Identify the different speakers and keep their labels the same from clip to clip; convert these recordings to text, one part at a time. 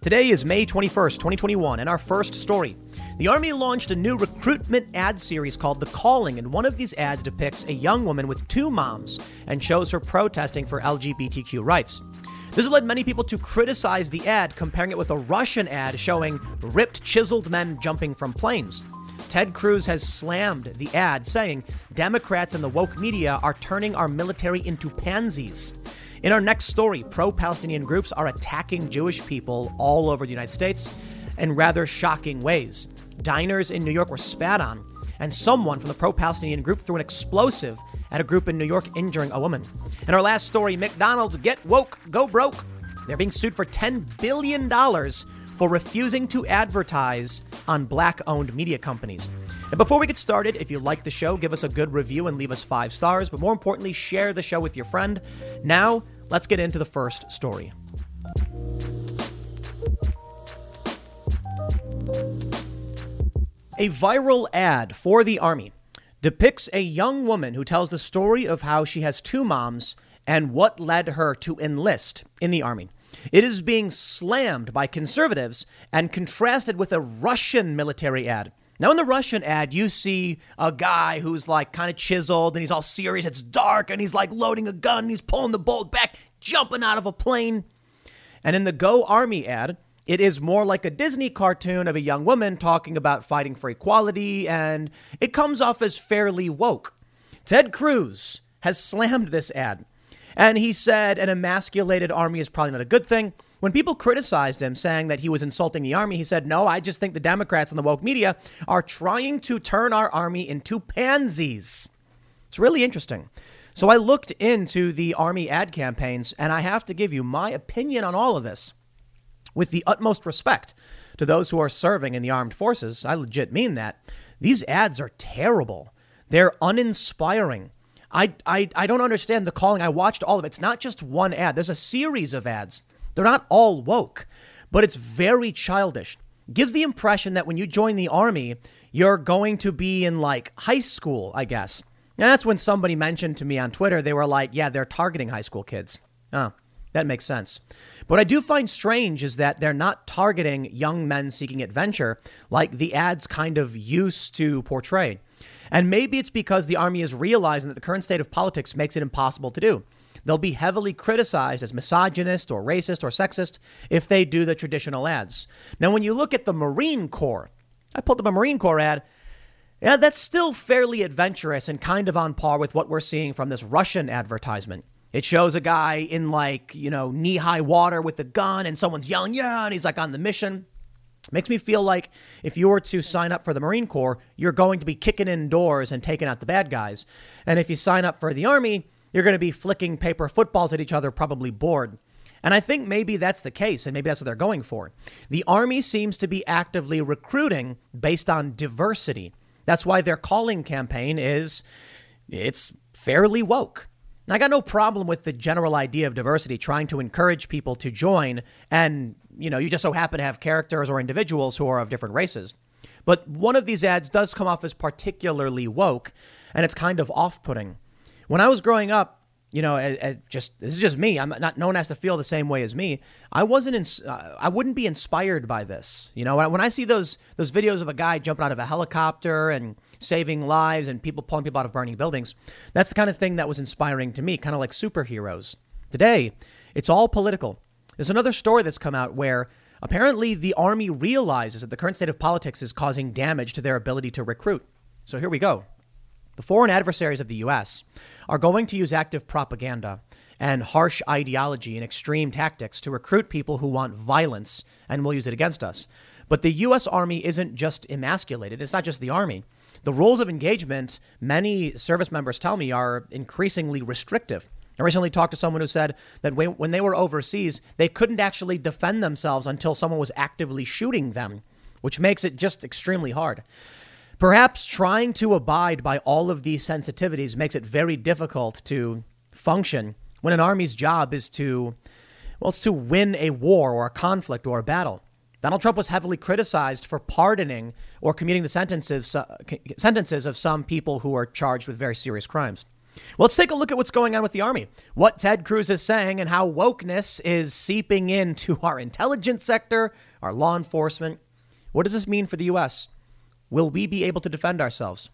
Speaker 1: Today is May 21st, 2021, and our first story. The Army launched a new recruitment ad series called The Calling, and one of these ads depicts a young woman with two moms and shows her protesting for LGBTQ rights. This has led many people to criticize the ad, comparing it with a Russian ad showing ripped, chiseled men jumping from planes. Ted Cruz has slammed the ad, saying Democrats and the woke media are turning our military into pansies. In our next story, pro Palestinian groups are attacking Jewish people all over the United States in rather shocking ways. Diners in New York were spat on, and someone from the pro Palestinian group threw an explosive at a group in New York, injuring a woman. In our last story, McDonald's get woke, go broke. They're being sued for $10 billion for refusing to advertise on black owned media companies. And before we get started, if you like the show, give us a good review and leave us five stars. But more importantly, share the show with your friend. Now, let's get into the first story. A viral ad for the Army depicts a young woman who tells the story of how she has two moms and what led her to enlist in the Army. It is being slammed by conservatives and contrasted with a Russian military ad. Now, in the Russian ad, you see a guy who's like kind of chiseled and he's all serious. It's dark and he's like loading a gun and he's pulling the bolt back, jumping out of a plane. And in the Go Army ad, it is more like a Disney cartoon of a young woman talking about fighting for equality, and it comes off as fairly woke. Ted Cruz has slammed this ad, and he said an emasculated army is probably not a good thing. When people criticized him, saying that he was insulting the army, he said, No, I just think the Democrats and the woke media are trying to turn our army into pansies. It's really interesting. So I looked into the army ad campaigns, and I have to give you my opinion on all of this. With the utmost respect to those who are serving in the armed forces, I legit mean that. These ads are terrible. They're uninspiring. I, I, I don't understand the calling. I watched all of it. It's not just one ad, there's a series of ads. They're not all woke, but it's very childish. Gives the impression that when you join the army, you're going to be in like high school, I guess. And that's when somebody mentioned to me on Twitter, they were like, yeah, they're targeting high school kids. Oh, that makes sense. But what I do find strange is that they're not targeting young men seeking adventure like the ads kind of used to portray. And maybe it's because the Army is realizing that the current state of politics makes it impossible to do. They'll be heavily criticized as misogynist or racist or sexist if they do the traditional ads. Now, when you look at the Marine Corps, I pulled up a Marine Corps ad. Yeah, that's still fairly adventurous and kind of on par with what we're seeing from this Russian advertisement. It shows a guy in like, you know, knee high water with a gun and someone's yelling, yeah, and he's like on the mission. Makes me feel like if you were to sign up for the Marine Corps, you're going to be kicking in doors and taking out the bad guys. And if you sign up for the Army, you're going to be flicking paper footballs at each other, probably bored. And I think maybe that's the case, and maybe that's what they're going for. The Army seems to be actively recruiting based on diversity. That's why their calling campaign is it's fairly woke. I got no problem with the general idea of diversity, trying to encourage people to join, and you know, you just so happen to have characters or individuals who are of different races. But one of these ads does come off as particularly woke, and it's kind of off-putting. When I was growing up, you know, I, I just this is just me. I'm not. No one has to feel the same way as me. I wasn't. Uh, I wouldn't be inspired by this. You know, when I see those those videos of a guy jumping out of a helicopter and saving lives and people pulling people out of burning buildings, that's the kind of thing that was inspiring to me. Kind of like superheroes. Today, it's all political. There's another story that's come out where apparently the army realizes that the current state of politics is causing damage to their ability to recruit. So here we go. The foreign adversaries of the U.S. are going to use active propaganda and harsh ideology and extreme tactics to recruit people who want violence and will use it against us. But the U.S. Army isn't just emasculated, it's not just the Army. The rules of engagement, many service members tell me, are increasingly restrictive. I recently talked to someone who said that when they were overseas, they couldn't actually defend themselves until someone was actively shooting them, which makes it just extremely hard. Perhaps trying to abide by all of these sensitivities makes it very difficult to function when an army's job is to, well, it's to win a war or a conflict or a battle. Donald Trump was heavily criticized for pardoning or commuting the sentences, uh, sentences of some people who are charged with very serious crimes. Well, let's take a look at what's going on with the Army, what Ted Cruz is saying, and how wokeness is seeping into our intelligence sector, our law enforcement. What does this mean for the U.S.? Will we be able to defend ourselves?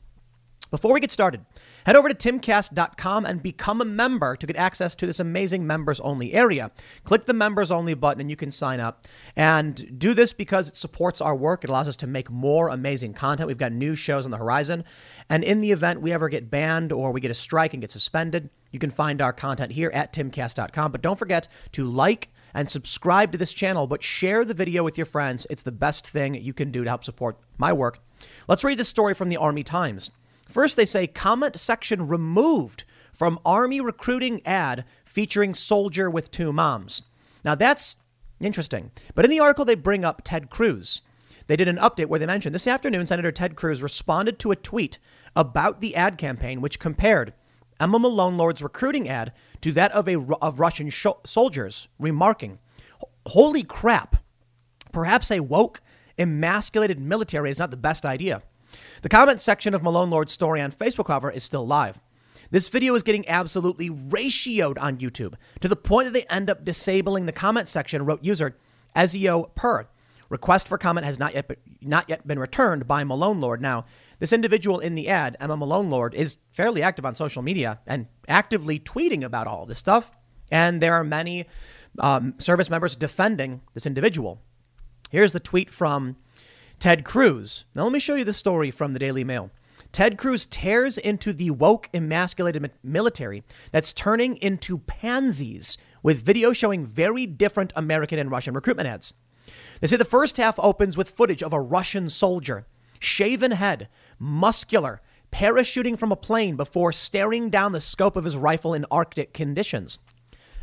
Speaker 1: Before we get started, head over to timcast.com and become a member to get access to this amazing members only area. Click the members only button and you can sign up. And do this because it supports our work. It allows us to make more amazing content. We've got new shows on the horizon. And in the event we ever get banned or we get a strike and get suspended, you can find our content here at timcast.com. But don't forget to like and subscribe to this channel, but share the video with your friends. It's the best thing you can do to help support my work. Let's read this story from the Army Times. First, they say comment section removed from Army recruiting ad featuring soldier with two moms. Now that's interesting. But in the article, they bring up Ted Cruz. They did an update where they mentioned this afternoon, Senator Ted Cruz responded to a tweet about the ad campaign, which compared Emma Malonelord's recruiting ad to that of a of Russian sh- soldiers, remarking, "Holy crap! Perhaps a woke, emasculated military is not the best idea." The comment section of Malonelord's story on Facebook, however, is still live. This video is getting absolutely ratioed on YouTube to the point that they end up disabling the comment section, wrote user Ezio Per. Request for comment has not yet, been, not yet been returned by Malonelord. Now, this individual in the ad, Emma Malonelord, is fairly active on social media and actively tweeting about all this stuff. And there are many um, service members defending this individual. Here's the tweet from Ted Cruz. Now, let me show you the story from the Daily Mail. Ted Cruz tears into the woke, emasculated military that's turning into pansies with video showing very different American and Russian recruitment ads. They say the first half opens with footage of a Russian soldier, shaven head, muscular, parachuting from a plane before staring down the scope of his rifle in Arctic conditions.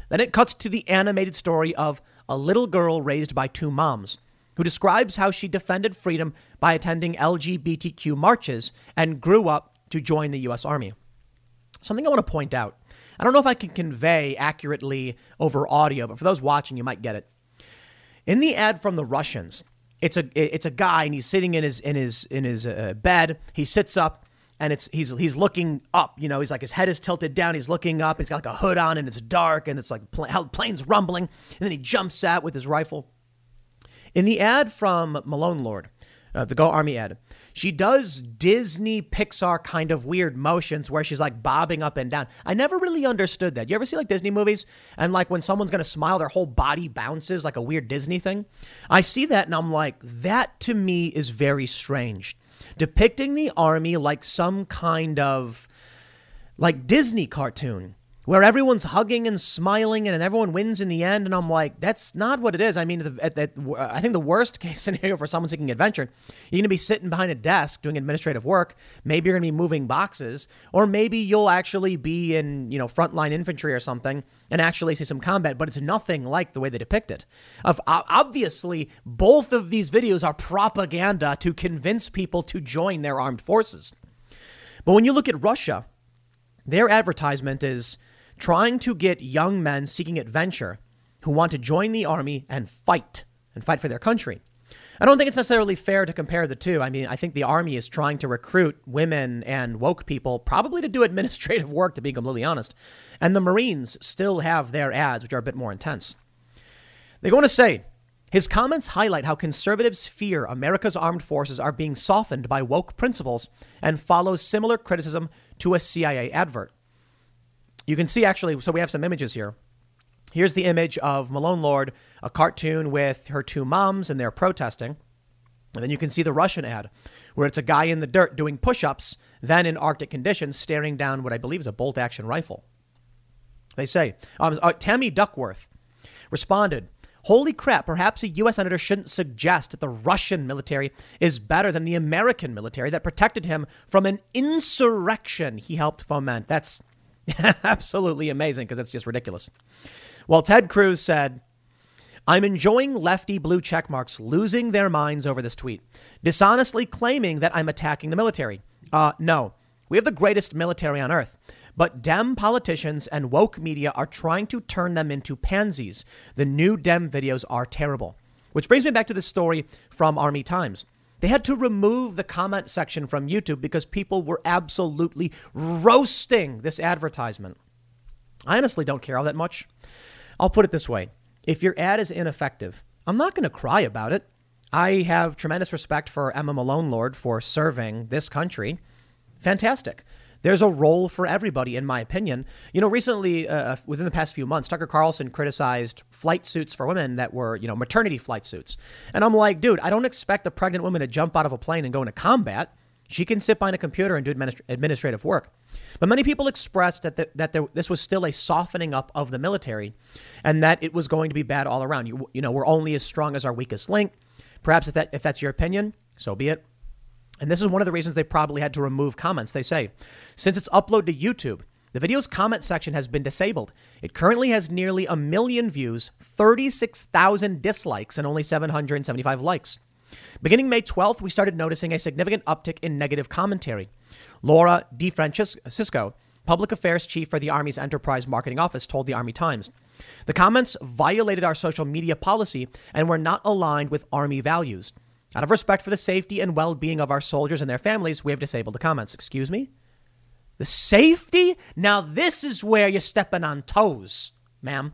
Speaker 1: Then it cuts to the animated story of a little girl raised by two moms who describes how she defended freedom by attending LGBTQ marches and grew up to join the U.S. Army. Something I want to point out. I don't know if I can convey accurately over audio, but for those watching, you might get it. In the ad from the Russians, it's a it's a guy and he's sitting in his in his in his uh, bed. He sits up and it's he's he's looking up. You know, he's like his head is tilted down. He's looking up. He's got like a hood on and it's dark and it's like pl- planes rumbling. And then he jumps out with his rifle. In the ad from Malonelord, uh, the Go Army ad, she does Disney Pixar kind of weird motions where she's like bobbing up and down. I never really understood that. You ever see like Disney movies and like when someone's going to smile, their whole body bounces like a weird Disney thing? I see that and I'm like, that to me is very strange. Depicting the army like some kind of like Disney cartoon where everyone's hugging and smiling and everyone wins in the end. And I'm like, that's not what it is. I mean, at, at, I think the worst case scenario for someone seeking adventure, you're going to be sitting behind a desk doing administrative work. Maybe you're going to be moving boxes, or maybe you'll actually be in, you know, frontline infantry or something and actually see some combat, but it's nothing like the way they depict it. Of obviously, both of these videos are propaganda to convince people to join their armed forces. But when you look at Russia, their advertisement is trying to get young men seeking adventure who want to join the army and fight and fight for their country. I don't think it's necessarily fair to compare the two. I mean, I think the army is trying to recruit women and woke people, probably to do administrative work, to be completely honest. And the Marines still have their ads, which are a bit more intense. They go on to say his comments highlight how conservatives fear America's armed forces are being softened by woke principles and follows similar criticism to a CIA advert. You can see actually, so we have some images here. Here's the image of Malonelord, a cartoon with her two moms, and they're protesting. And then you can see the Russian ad, where it's a guy in the dirt doing push ups, then in Arctic conditions, staring down what I believe is a bolt action rifle. They say, um, uh, Tammy Duckworth responded, Holy crap, perhaps a U.S. Senator shouldn't suggest that the Russian military is better than the American military that protected him from an insurrection he helped foment. That's Absolutely amazing because that's just ridiculous. Well, Ted Cruz said, I'm enjoying lefty blue checkmarks losing their minds over this tweet, dishonestly claiming that I'm attacking the military. Uh, no, we have the greatest military on earth. But Dem politicians and woke media are trying to turn them into pansies. The new Dem videos are terrible. Which brings me back to this story from Army Times. They had to remove the comment section from YouTube because people were absolutely roasting this advertisement. I honestly don't care all that much. I'll put it this way if your ad is ineffective, I'm not going to cry about it. I have tremendous respect for Emma Malonelord for serving this country. Fantastic. There's a role for everybody, in my opinion. You know, recently, uh, uh, within the past few months, Tucker Carlson criticized flight suits for women that were, you know, maternity flight suits. And I'm like, dude, I don't expect a pregnant woman to jump out of a plane and go into combat. She can sit behind a computer and do administ- administrative work. But many people expressed that, the, that there, this was still a softening up of the military and that it was going to be bad all around. You, you know, we're only as strong as our weakest link. Perhaps if, that, if that's your opinion, so be it. And this is one of the reasons they probably had to remove comments. They say, since its upload to YouTube, the video's comment section has been disabled. It currently has nearly a million views, 36,000 dislikes, and only 775 likes. Beginning May 12th, we started noticing a significant uptick in negative commentary. Laura DeFrancisco, public affairs chief for the Army's Enterprise Marketing Office, told the Army Times. The comments violated our social media policy and were not aligned with Army values. Out of respect for the safety and well being of our soldiers and their families, we have disabled the comments. Excuse me? The safety? Now, this is where you're stepping on toes, ma'am.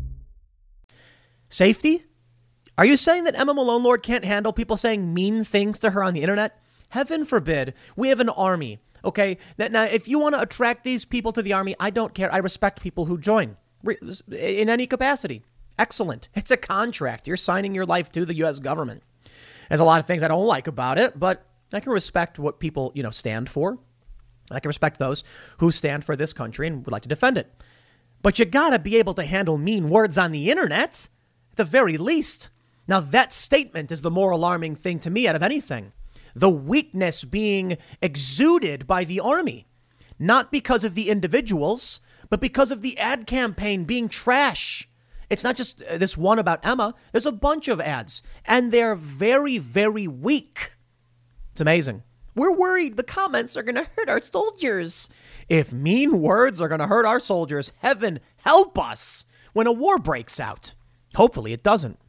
Speaker 1: Safety? Are you saying that Emma Malonelord can't handle people saying mean things to her on the internet? Heaven forbid. We have an army. Okay, now if you want to attract these people to the army, I don't care. I respect people who join in any capacity. Excellent. It's a contract. You're signing your life to the U.S. government. There's a lot of things I don't like about it, but I can respect what people you know stand for. I can respect those who stand for this country and would like to defend it. But you gotta be able to handle mean words on the internet at the very least. Now, that statement is the more alarming thing to me out of anything. The weakness being exuded by the army, not because of the individuals, but because of the ad campaign being trash. It's not just uh, this one about Emma, there's a bunch of ads, and they're very, very weak. It's amazing. We're worried the comments are going to hurt our soldiers. If mean words are going to hurt our soldiers, heaven help us when a war breaks out. Hopefully, it doesn't.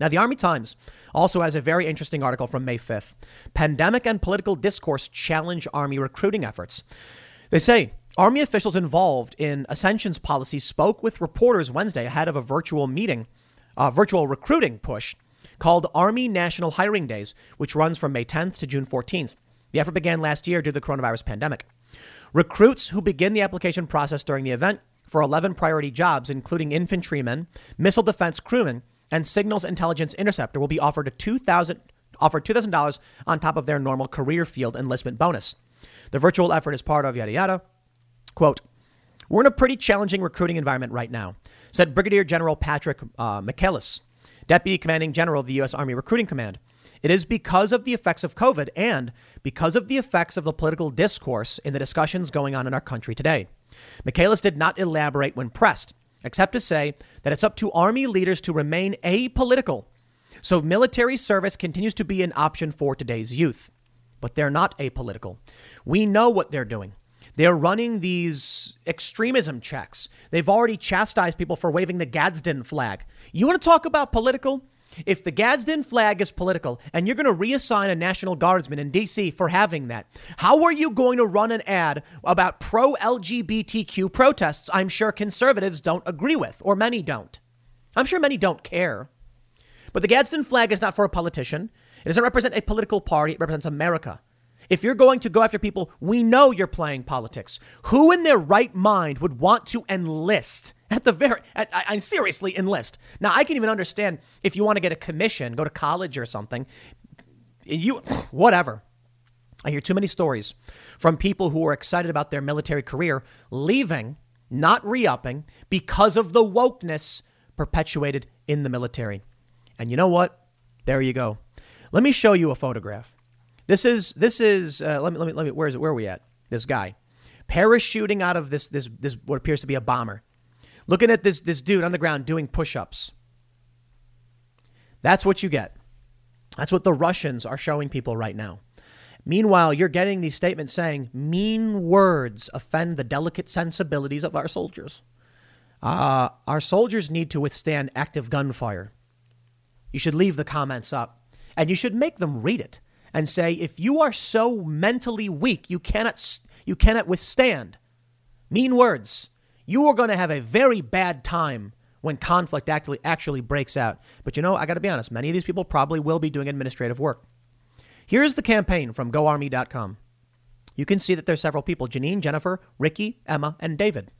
Speaker 1: Now, the Army Times also has a very interesting article from May 5th Pandemic and political discourse challenge Army recruiting efforts. They say Army officials involved in accessions policy spoke with reporters Wednesday ahead of a virtual meeting, a virtual recruiting push called Army National Hiring Days, which runs from May 10th to June 14th. The effort began last year due to the coronavirus pandemic. Recruits who begin the application process during the event for 11 priority jobs, including infantrymen, missile defense crewmen, and signals intelligence interceptor, will be offered a 2000 offered $2,000 on top of their normal career field enlistment bonus. The virtual effort is part of yada yada. Quote, we're in a pretty challenging recruiting environment right now, said Brigadier General Patrick uh, Michaelis, Deputy Commanding General of the U.S. Army Recruiting Command. It is because of the effects of COVID and because of the effects of the political discourse in the discussions going on in our country today. Michaelis did not elaborate when pressed, except to say that it's up to Army leaders to remain apolitical. So military service continues to be an option for today's youth. But they're not apolitical. We know what they're doing. They're running these extremism checks. They've already chastised people for waving the Gadsden flag. You want to talk about political? If the Gadsden flag is political and you're going to reassign a National Guardsman in D.C. for having that, how are you going to run an ad about pro LGBTQ protests I'm sure conservatives don't agree with, or many don't? I'm sure many don't care. But the Gadsden flag is not for a politician. It doesn't represent a political party. It represents America. If you're going to go after people, we know you're playing politics. Who in their right mind would want to enlist at the very, I, I seriously enlist? Now, I can even understand if you want to get a commission, go to college or something. You, whatever. I hear too many stories from people who are excited about their military career leaving, not re upping, because of the wokeness perpetuated in the military. And you know what? There you go. Let me show you a photograph. This is this is uh, let me let me let me where is it? Where are we at? This guy parachuting out of this this this what appears to be a bomber, looking at this this dude on the ground doing push-ups. That's what you get. That's what the Russians are showing people right now. Meanwhile, you're getting these statements saying mean words offend the delicate sensibilities of our soldiers. Uh, our soldiers need to withstand active gunfire. You should leave the comments up and you should make them read it and say, if you are so mentally weak, you cannot, you cannot withstand mean words, you are going to have a very bad time when conflict actually, actually breaks out. But you know, I got to be honest, many of these people probably will be doing administrative work. Here's the campaign from GoArmy.com. You can see that there's several people Janine, Jennifer, Ricky, Emma, and David.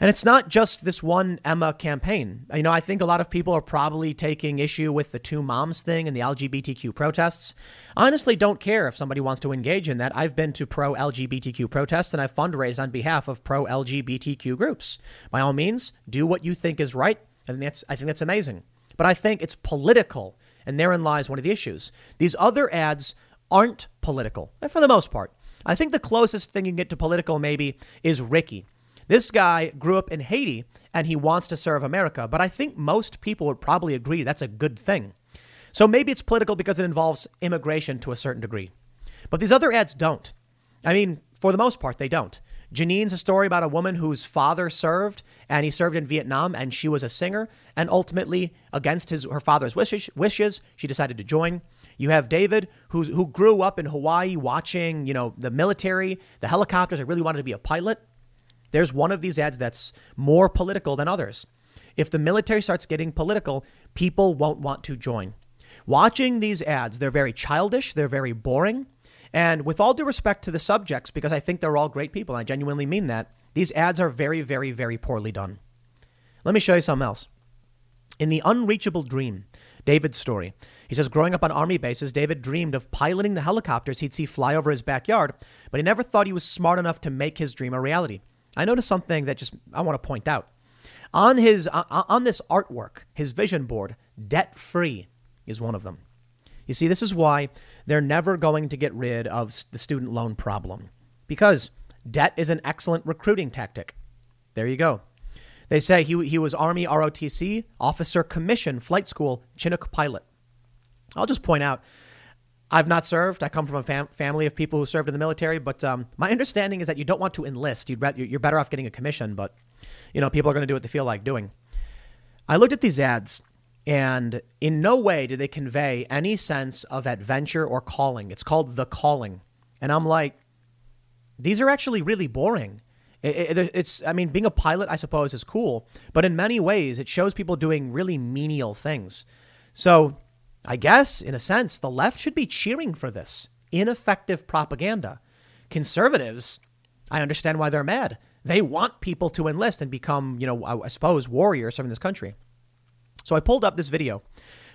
Speaker 1: And it's not just this one Emma campaign. You know, I think a lot of people are probably taking issue with the two moms thing and the LGBTQ protests. I honestly don't care if somebody wants to engage in that. I've been to pro LGBTQ protests and I've fundraised on behalf of pro LGBTQ groups. By all means, do what you think is right. And that's, I think that's amazing. But I think it's political, and therein lies one of the issues. These other ads aren't political, for the most part. I think the closest thing you can get to political maybe is Ricky. This guy grew up in Haiti and he wants to serve America, but I think most people would probably agree that's a good thing. So maybe it's political because it involves immigration to a certain degree. But these other ads don't. I mean, for the most part, they don't. Janine's a story about a woman whose father served, and he served in Vietnam, and she was a singer, and ultimately, against his her father's wishes, wishes she decided to join. You have David, who's, who grew up in Hawaii watching, you know, the military, the helicopters. I really wanted to be a pilot. There's one of these ads that's more political than others. If the military starts getting political, people won't want to join. Watching these ads, they're very childish, they're very boring. And with all due respect to the subjects, because I think they're all great people, and I genuinely mean that, these ads are very, very, very poorly done. Let me show you something else. In The Unreachable Dream, David's story, he says growing up on army bases, David dreamed of piloting the helicopters he'd see fly over his backyard, but he never thought he was smart enough to make his dream a reality. I noticed something that just I want to point out. On his uh, uh, on this artwork, his vision board, debt free is one of them. You see, this is why they're never going to get rid of the student loan problem because debt is an excellent recruiting tactic. There you go. They say he, he was Army ROTC, Officer Commission Flight School, Chinook pilot. I'll just point out I've not served. I come from a fam- family of people who served in the military, but um, my understanding is that you don't want to enlist. You'd re- you're better off getting a commission, but you know people are going to do what they feel like doing. I looked at these ads, and in no way do they convey any sense of adventure or calling. It's called the calling, and I'm like, these are actually really boring. It, it, it's, I mean, being a pilot, I suppose, is cool, but in many ways, it shows people doing really menial things. So I guess, in a sense, the left should be cheering for this ineffective propaganda. Conservatives, I understand why they're mad. They want people to enlist and become, you know, I suppose, warriors serving this country. So I pulled up this video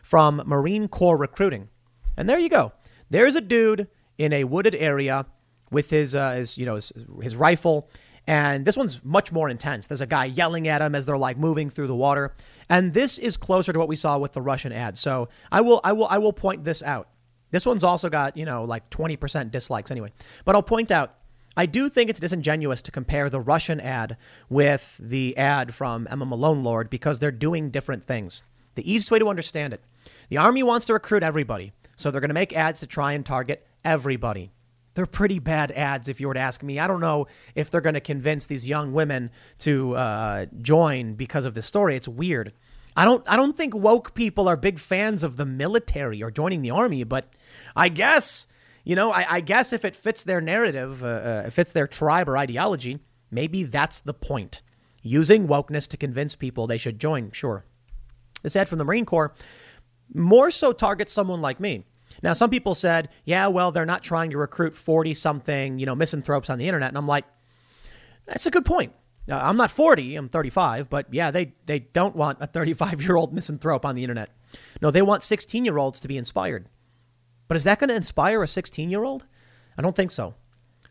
Speaker 1: from Marine Corps recruiting. And there you go. There's a dude in a wooded area with his, uh, his you know, his, his rifle and this one's much more intense. There's a guy yelling at him as they're like moving through the water. And this is closer to what we saw with the Russian ad. So I will I will I will point this out. This one's also got, you know, like 20% dislikes anyway. But I'll point out I do think it's disingenuous to compare the Russian ad with the ad from Emma Malonelord because they're doing different things. The easiest way to understand it the Army wants to recruit everybody, so they're going to make ads to try and target everybody. They're pretty bad ads, if you were to ask me. I don't know if they're going to convince these young women to uh, join because of this story. It's weird. I don't. I don't think woke people are big fans of the military or joining the army, but I guess you know. I, I guess if it fits their narrative, uh, uh, fits their tribe or ideology, maybe that's the point. Using wokeness to convince people they should join. Sure. This ad from the Marine Corps more so targets someone like me. Now, some people said, yeah, well, they're not trying to recruit 40 something, you know, misanthropes on the internet. And I'm like, that's a good point. I'm not 40, I'm 35, but yeah, they, they don't want a 35 year old misanthrope on the internet. No, they want 16 year olds to be inspired. But is that going to inspire a 16 year old? I don't think so.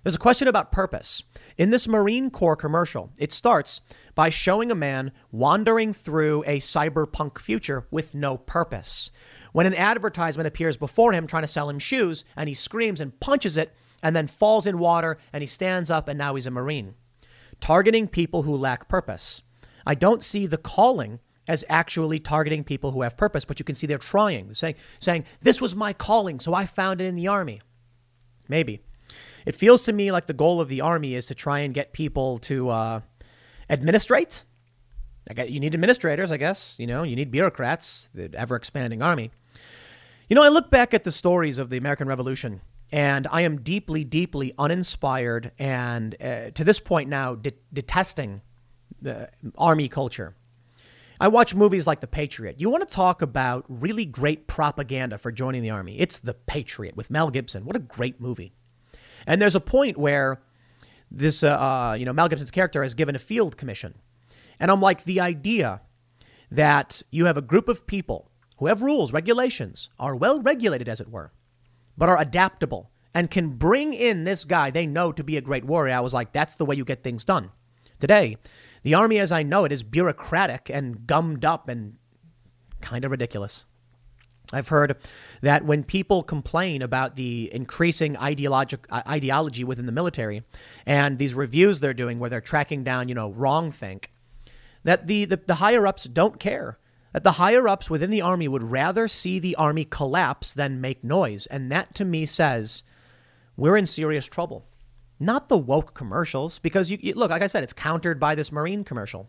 Speaker 1: There's a question about purpose. In this Marine Corps commercial, it starts by showing a man wandering through a cyberpunk future with no purpose. When an advertisement appears before him trying to sell him shoes, and he screams and punches it, and then falls in water, and he stands up, and now he's a Marine. Targeting people who lack purpose. I don't see the calling as actually targeting people who have purpose, but you can see they're trying, saying, saying, This was my calling, so I found it in the Army. Maybe. It feels to me like the goal of the Army is to try and get people to uh, administrate. You need administrators, I guess. You know, you need bureaucrats, the ever expanding Army. You know, I look back at the stories of the American Revolution, and I am deeply, deeply uninspired and uh, to this point now de- detesting the Army culture. I watch movies like The Patriot. You want to talk about really great propaganda for joining the Army? It's The Patriot with Mel Gibson. What a great movie. And there's a point where this, uh, uh, you know, Mel Gibson's character is given a field commission. And I'm like, the idea that you have a group of people who have rules, regulations, are well regulated, as it were, but are adaptable and can bring in this guy they know to be a great warrior. I was like, that's the way you get things done. Today, the army as I know it is bureaucratic and gummed up and kind of ridiculous. I've heard that when people complain about the increasing ideologic, uh, ideology within the military and these reviews they're doing where they're tracking down, you know, wrong think, that the, the, the higher ups don't care. That the higher ups within the army would rather see the army collapse than make noise. And that to me says we're in serious trouble. Not the woke commercials, because you, you look, like I said, it's countered by this Marine commercial.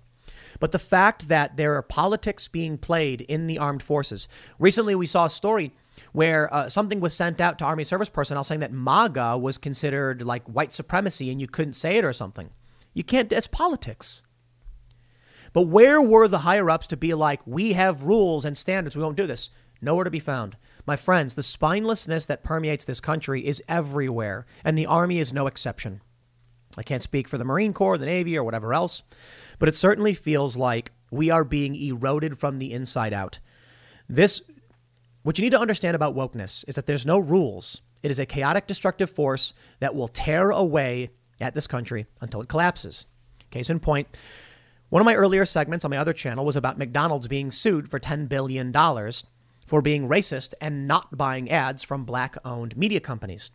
Speaker 1: But the fact that there are politics being played in the armed forces. Recently, we saw a story where uh, something was sent out to Army service personnel saying that MAGA was considered like white supremacy and you couldn't say it or something. You can't, it's politics. But where were the higher ups to be like, we have rules and standards, we won't do this? Nowhere to be found. My friends, the spinelessness that permeates this country is everywhere, and the Army is no exception. I can't speak for the Marine Corps, the Navy, or whatever else, but it certainly feels like we are being eroded from the inside out. This, what you need to understand about wokeness is that there's no rules. It is a chaotic, destructive force that will tear away at this country until it collapses. Case in point, one of my earlier segments on my other channel was about McDonald's being sued for $10 billion for being racist and not buying ads from black owned media companies.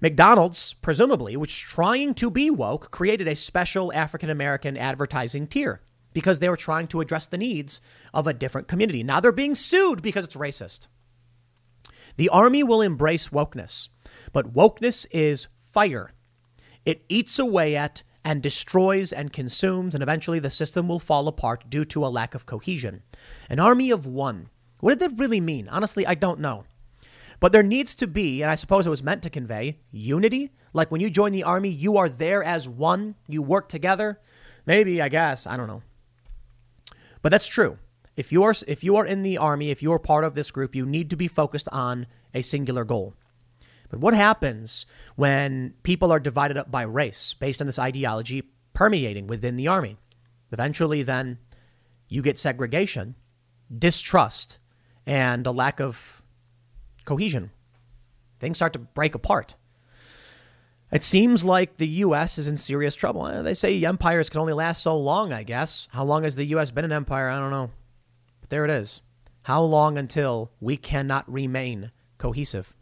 Speaker 1: McDonald's, presumably, which is trying to be woke, created a special African American advertising tier because they were trying to address the needs of a different community. Now they're being sued because it's racist. The army will embrace wokeness, but wokeness is fire. It eats away at and destroys and consumes, and eventually the system will fall apart due to a lack of cohesion. An army of one. What did that really mean? Honestly, I don't know. But there needs to be, and I suppose it was meant to convey, unity. Like when you join the army, you are there as one, you work together. Maybe, I guess, I don't know. But that's true. If you are if you are in the army, if you are part of this group, you need to be focused on a singular goal. But what happens when people are divided up by race based on this ideology permeating within the army? Eventually then you get segregation, distrust, and a lack of cohesion. Things start to break apart. It seems like the U.S. is in serious trouble. Eh, they say empires can only last so long, I guess. How long has the U.S. been an empire? I don't know. But there it is. How long until we cannot remain cohesive?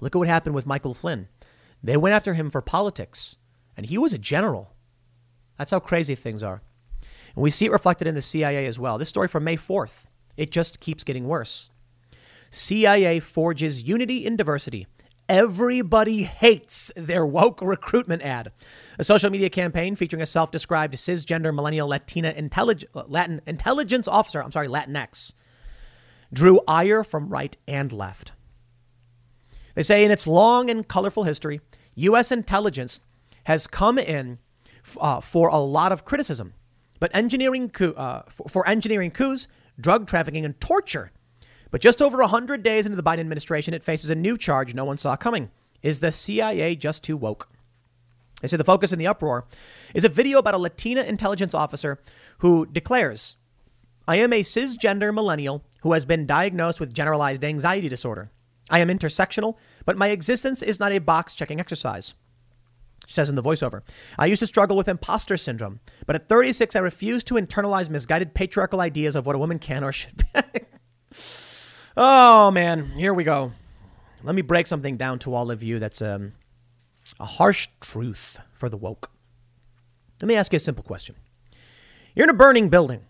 Speaker 1: Look at what happened with Michael Flynn. They went after him for politics, and he was a general. That's how crazy things are. And we see it reflected in the CIA as well. This story from May 4th, it just keeps getting worse. CIA forges unity in diversity. Everybody hates their woke recruitment ad. A social media campaign featuring a self described cisgender millennial Latina intellig- Latin intelligence officer, I'm sorry, Latinx, drew ire from right and left. They say in its long and colorful history, U.S. intelligence has come in uh, for a lot of criticism, but engineering uh, for, for engineering coups, drug trafficking, and torture But just over 100 days into the Biden administration, it faces a new charge no one saw coming. Is the CIA just too woke? They say the focus in the uproar is a video about a Latina intelligence officer who declares, I am a cisgender millennial who has been diagnosed with generalized anxiety disorder. I am intersectional, but my existence is not a box checking exercise. She says in the voiceover, I used to struggle with imposter syndrome, but at 36, I refused to internalize misguided patriarchal ideas of what a woman can or should be. oh, man, here we go. Let me break something down to all of you that's um, a harsh truth for the woke. Let me ask you a simple question. You're in a burning building,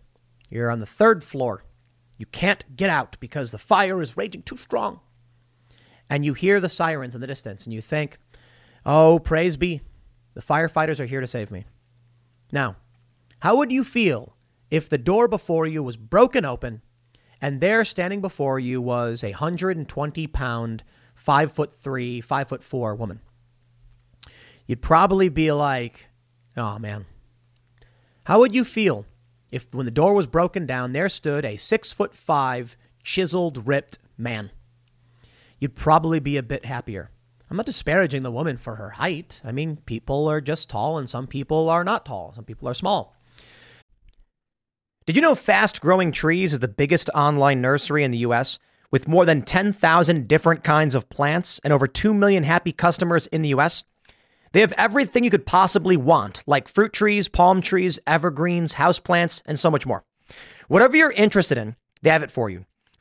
Speaker 1: you're on the third floor. You can't get out because the fire is raging too strong. And you hear the sirens in the distance and you think, Oh, praise be. The firefighters are here to save me. Now, how would you feel if the door before you was broken open and there standing before you was a 120 pound, five foot three, five foot four woman? You'd probably be like, oh man. How would you feel if when the door was broken down, there stood a six foot five, chiseled, ripped man? You'd probably be a bit happier. I'm not disparaging the woman for her height. I mean, people are just tall and some people are not tall. Some people are small. Did you know Fast Growing Trees is the biggest online nursery in the US with more than 10,000 different kinds of plants and over 2 million happy customers in the US? They have everything you could possibly want, like fruit trees, palm trees, evergreens, houseplants, and so much more. Whatever you're interested in, they have it for you.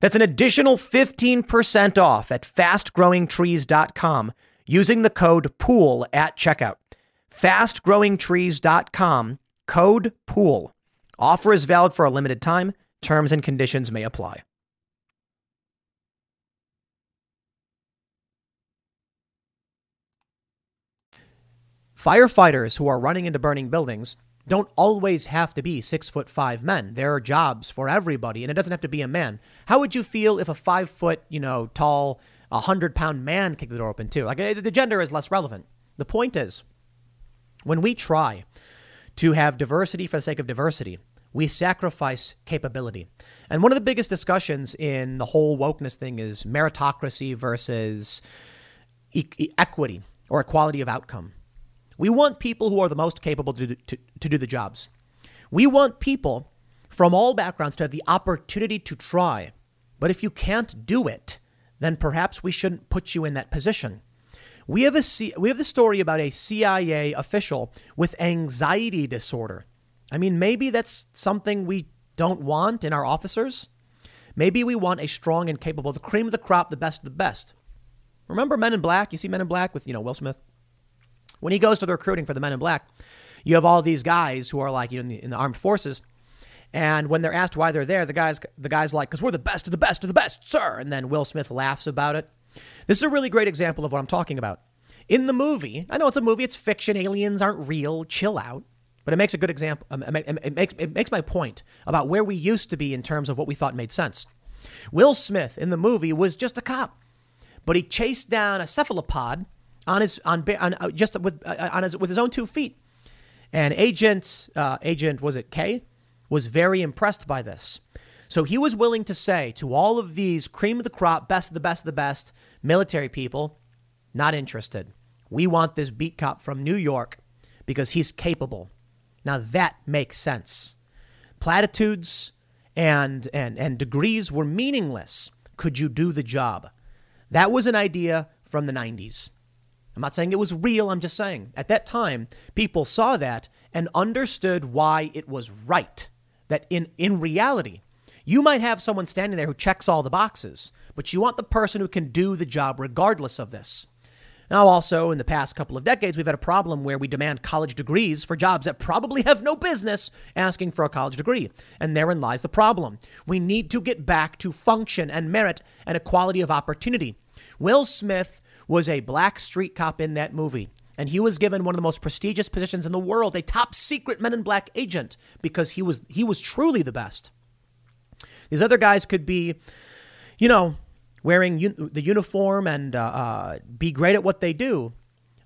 Speaker 1: That's an additional 15% off at fastgrowingtrees.com using the code POOL at checkout. Fastgrowingtrees.com, code POOL. Offer is valid for a limited time. Terms and conditions may apply. Firefighters who are running into burning buildings don't always have to be six foot five men. There are jobs for everybody, and it doesn't have to be a man. How would you feel if a five foot, you know, tall, a hundred pound man kicked the door open too? Like the gender is less relevant. The point is, when we try to have diversity for the sake of diversity, we sacrifice capability. And one of the biggest discussions in the whole wokeness thing is meritocracy versus e- equity or equality of outcome. We want people who are the most capable to do, to, to do the jobs. We want people from all backgrounds to have the opportunity to try. But if you can't do it, then perhaps we shouldn't put you in that position. We have a we have the story about a CIA official with anxiety disorder. I mean, maybe that's something we don't want in our officers. Maybe we want a strong and capable, the cream of the crop, the best of the best. Remember Men in Black? You see Men in Black with, you know, Will Smith? When he goes to the recruiting for the Men in Black, you have all these guys who are like you know in the, in the armed forces, and when they're asked why they're there, the guys the guys like because we're the best of the best of the best, sir. And then Will Smith laughs about it. This is a really great example of what I'm talking about. In the movie, I know it's a movie, it's fiction, aliens aren't real, chill out. But it makes a good example. Um, it makes, it makes my point about where we used to be in terms of what we thought made sense. Will Smith in the movie was just a cop, but he chased down a cephalopod on his on, on uh, just with uh, on his with his own two feet. And agent uh, agent was it K was very impressed by this. So he was willing to say to all of these cream of the crop, best of the best of the best military people, not interested. We want this beat cop from New York because he's capable. Now that makes sense. Platitudes and and and degrees were meaningless. Could you do the job? That was an idea from the 90s. I'm not saying it was real, I'm just saying at that time, people saw that and understood why it was right. That in, in reality, you might have someone standing there who checks all the boxes, but you want the person who can do the job regardless of this. Now, also, in the past couple of decades, we've had a problem where we demand college degrees for jobs that probably have no business asking for a college degree. And therein lies the problem. We need to get back to function and merit and equality of opportunity. Will Smith was a black street cop in that movie. And he was given one of the most prestigious positions in the world, a top secret men in black agent, because he was he was truly the best. These other guys could be, you know, wearing un- the uniform and uh, uh, be great at what they do,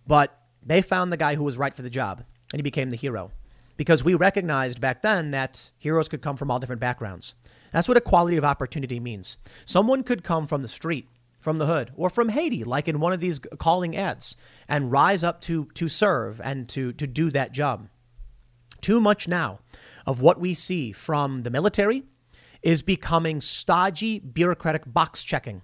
Speaker 1: but they found the guy who was right for the job, and he became the hero. Because we recognized back then that heroes could come from all different backgrounds. That's what equality of opportunity means. Someone could come from the street, from the hood, or from Haiti, like in one of these calling ads, and rise up to, to serve and to, to do that job. Too much now of what we see from the military is becoming stodgy, bureaucratic box checking.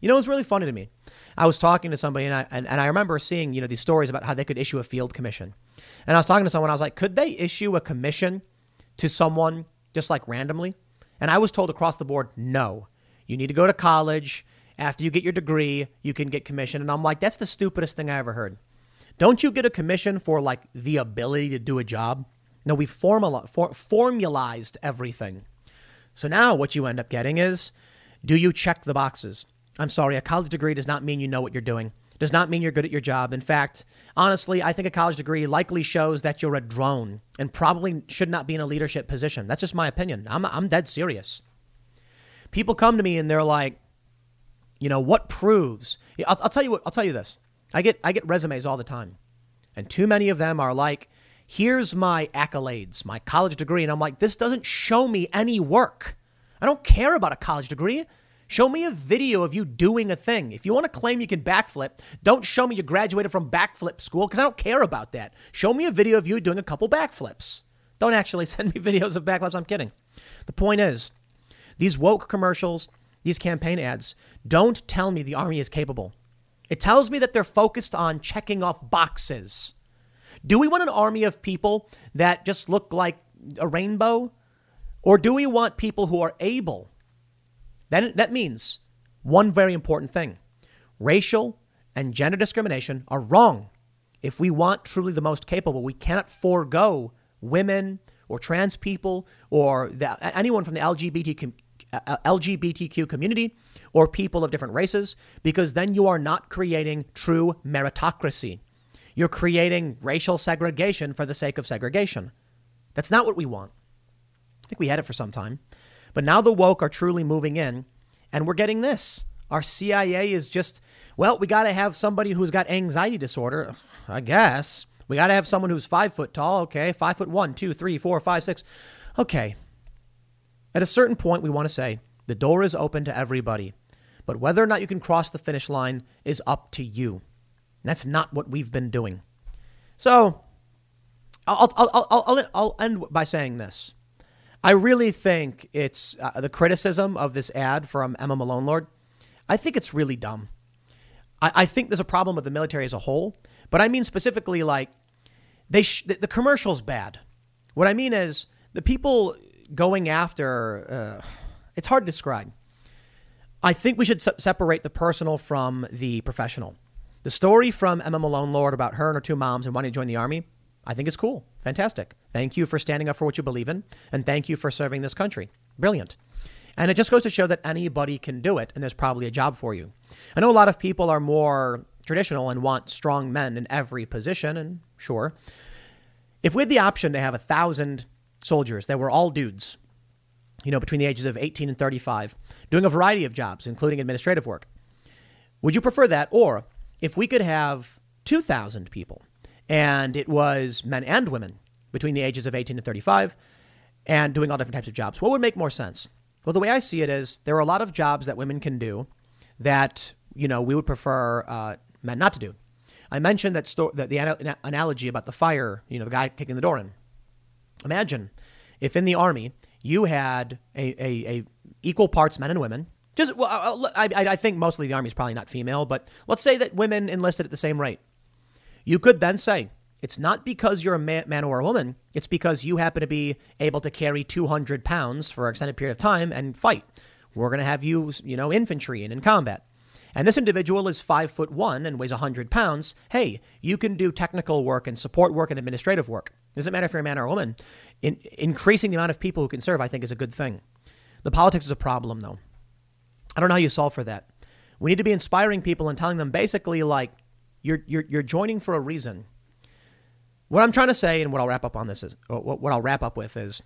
Speaker 1: You know, it was really funny to me. I was talking to somebody, and I, and, and I remember seeing, you know, these stories about how they could issue a field commission. And I was talking to someone, I was like, could they issue a commission to someone just like randomly? And I was told across the board, no. You need to go to college. After you get your degree, you can get commission. And I'm like, that's the stupidest thing I ever heard. Don't you get a commission for like the ability to do a job? No, we formula, for, formalized everything. So now what you end up getting is do you check the boxes? I'm sorry, a college degree does not mean you know what you're doing. Does not mean you're good at your job. In fact, honestly, I think a college degree likely shows that you're a drone and probably should not be in a leadership position. That's just my opinion. I'm, I'm dead serious. People come to me and they're like, you know, what proves? I'll, I'll tell you what. I'll tell you this. I get I get resumes all the time, and too many of them are like, here's my accolades, my college degree. And I'm like, this doesn't show me any work. I don't care about a college degree. Show me a video of you doing a thing. If you want to claim you can backflip, don't show me you graduated from backflip school because I don't care about that. Show me a video of you doing a couple backflips. Don't actually send me videos of backflips. I'm kidding. The point is, these woke commercials, these campaign ads, don't tell me the Army is capable. It tells me that they're focused on checking off boxes. Do we want an army of people that just look like a rainbow? Or do we want people who are able? That, that means one very important thing racial and gender discrimination are wrong. If we want truly the most capable, we cannot forego women or trans people or the, anyone from the LGBT, LGBTQ community or people of different races because then you are not creating true meritocracy. You're creating racial segregation for the sake of segregation. That's not what we want. I think we had it for some time. But now the woke are truly moving in, and we're getting this. Our CIA is just, well, we got to have somebody who's got anxiety disorder, I guess. We got to have someone who's five foot tall, okay, five foot one, two, three, four, five, six. Okay. At a certain point, we want to say the door is open to everybody, but whether or not you can cross the finish line is up to you. That's not what we've been doing. So I'll, I'll, I'll, I'll, end by saying this. I really think it's uh, the criticism of this ad from Emma Malonelord. I think it's really dumb. I, I, think there's a problem with the military as a whole, but I mean specifically like they sh- the, the commercial's bad. What I mean is the people going after. Uh, it's hard to describe. I think we should se- separate the personal from the professional. The story from Emma Malonelord about her and her two moms and wanting to join the army, I think is cool. Fantastic. Thank you for standing up for what you believe in, and thank you for serving this country. Brilliant. And it just goes to show that anybody can do it, and there's probably a job for you. I know a lot of people are more traditional and want strong men in every position, and sure. If we had the option to have a thousand soldiers that were all dudes, you know, between the ages of 18 and 35, doing a variety of jobs, including administrative work, would you prefer that? Or if we could have 2,000 people and it was men and women between the ages of 18 and 35 and doing all different types of jobs, what would make more sense? Well, the way I see it is there are a lot of jobs that women can do that, you know, we would prefer uh, men not to do. I mentioned that, sto- that the ana- analogy about the fire, you know, the guy kicking the door in. Imagine if in the army you had a, a, a equal parts men and women, just well, uh, uh, I, I think mostly the army is probably not female, but let's say that women enlisted at the same rate. You could then say it's not because you're a man, man or a woman. It's because you happen to be able to carry 200 pounds for an extended period of time and fight. We're going to have you, you know, infantry and in combat. and this individual is five foot one and weighs 100 pounds, hey, you can do technical work and support work and administrative work. Doesn't matter if you're a man or a woman. In, increasing the amount of people who can serve, I think, is a good thing. The politics is a problem, though. I don't know how you solve for that. We need to be inspiring people and telling them basically, like, you're, you're, you're joining for a reason. What I'm trying to say, and what I'll wrap up on this is, what what I'll wrap up with is,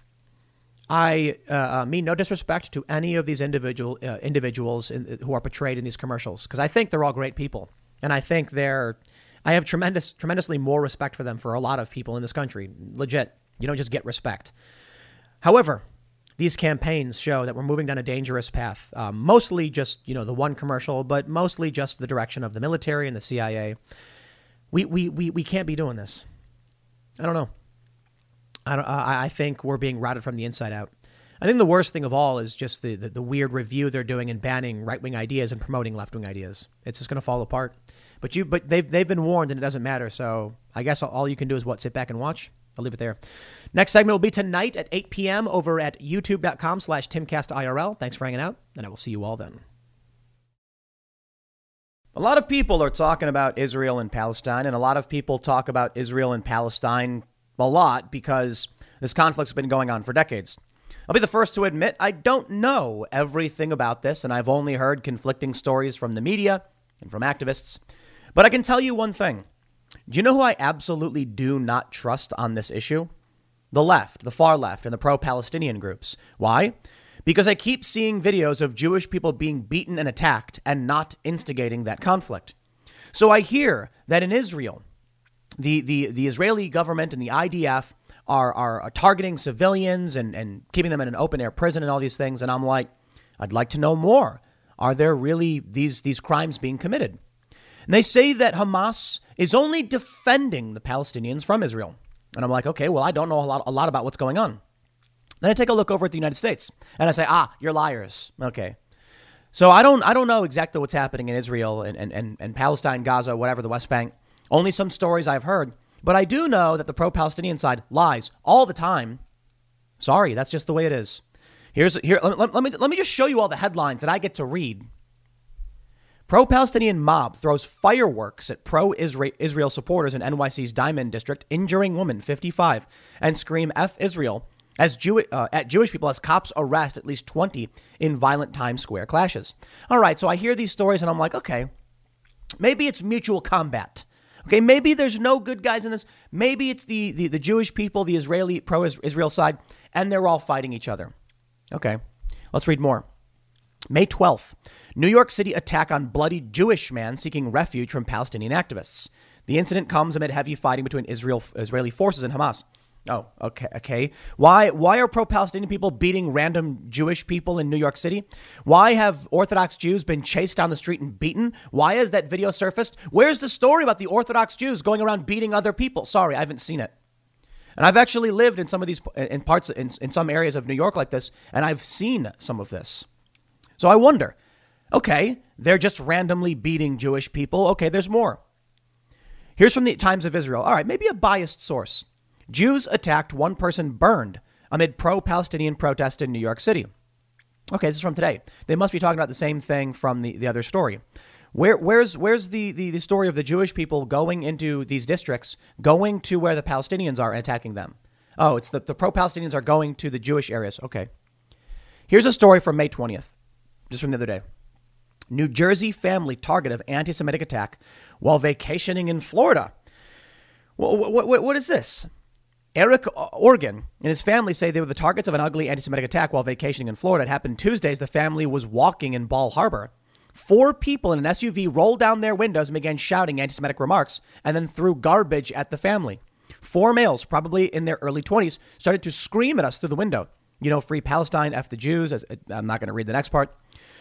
Speaker 1: I uh, uh, mean no disrespect to any of these individual uh, individuals in, who are portrayed in these commercials because I think they're all great people, and I think they're. I have tremendous, tremendously more respect for them for a lot of people in this country. Legit, you don't just get respect. However, these campaigns show that we're moving down a dangerous path. Um, mostly just you know the one commercial, but mostly just the direction of the military and the CIA. We we we, we can't be doing this. I don't know. I, don't, I, I think we're being routed from the inside out. I think the worst thing of all is just the, the, the weird review they're doing and banning right wing ideas and promoting left wing ideas. It's just going to fall apart. But you, but they've they've been warned and it doesn't matter. So I guess all you can do is what sit back and watch. I'll leave it there. Next segment will be tonight at 8 p.m. over at youtube.com slash timcastirl. Thanks for hanging out, and I will see you all then. A lot of people are talking about Israel and Palestine, and a lot of people talk about Israel and Palestine a lot because this conflict's been going on for decades. I'll be the first to admit I don't know everything about this, and I've only heard conflicting stories from the media and from activists. But I can tell you one thing. Do you know who I absolutely do not trust on this issue? The left, the far left, and the pro Palestinian groups. Why? Because I keep seeing videos of Jewish people being beaten and attacked and not instigating that conflict. So I hear that in Israel, the, the, the Israeli government and the IDF are, are targeting civilians and, and keeping them in an open air prison and all these things. And I'm like, I'd like to know more. Are there really these, these crimes being committed? And they say that Hamas is only defending the Palestinians from Israel. And I'm like, okay, well, I don't know a lot, a lot about what's going on. Then I take a look over at the United States and I say, ah, you're liars. Okay. So I don't, I don't know exactly what's happening in Israel and, and, and, and Palestine, Gaza, whatever, the West Bank. Only some stories I've heard. But I do know that the pro Palestinian side lies all the time. Sorry, that's just the way it is. Here's here let, let, let, me let me just show you all the headlines that I get to read. Pro Palestinian mob throws fireworks at pro Israel supporters in NYC's Diamond District, injuring woman 55 and scream F Israel as Jew- uh, at Jewish people as cops arrest at least 20 in violent Times Square clashes. All right, so I hear these stories and I'm like, okay, maybe it's mutual combat. Okay, maybe there's no good guys in this. Maybe it's the, the, the Jewish people, the Israeli pro Israel side, and they're all fighting each other. Okay, let's read more. May 12th, New York City attack on bloody Jewish man seeking refuge from Palestinian activists. The incident comes amid heavy fighting between Israel, Israeli forces and Hamas. Oh, okay, okay. Why why are pro-Palestinian people beating random Jewish people in New York City? Why have Orthodox Jews been chased down the street and beaten? Why has that video surfaced? Where's the story about the Orthodox Jews going around beating other people? Sorry, I haven't seen it. And I've actually lived in some of these in parts in, in some areas of New York like this, and I've seen some of this. So I wonder, okay, they're just randomly beating Jewish people. Okay, there's more. Here's from the Times of Israel. All right, maybe a biased source. Jews attacked, one person burned amid pro Palestinian protests in New York City. Okay, this is from today. They must be talking about the same thing from the, the other story. Where, where's where's the, the, the story of the Jewish people going into these districts, going to where the Palestinians are and attacking them? Oh, it's the, the pro Palestinians are going to the Jewish areas. Okay. Here's a story from May 20th, just from the other day. New Jersey family target of anti Semitic attack while vacationing in Florida. What, what, what is this? Eric Organ and his family say they were the targets of an ugly anti Semitic attack while vacationing in Florida. It happened Tuesday as the family was walking in Bal Harbour. Four people in an SUV rolled down their windows and began shouting anti Semitic remarks and then threw garbage at the family. Four males, probably in their early 20s, started to scream at us through the window. You know, free Palestine, F the Jews. Uh, I'm not going to read the next part.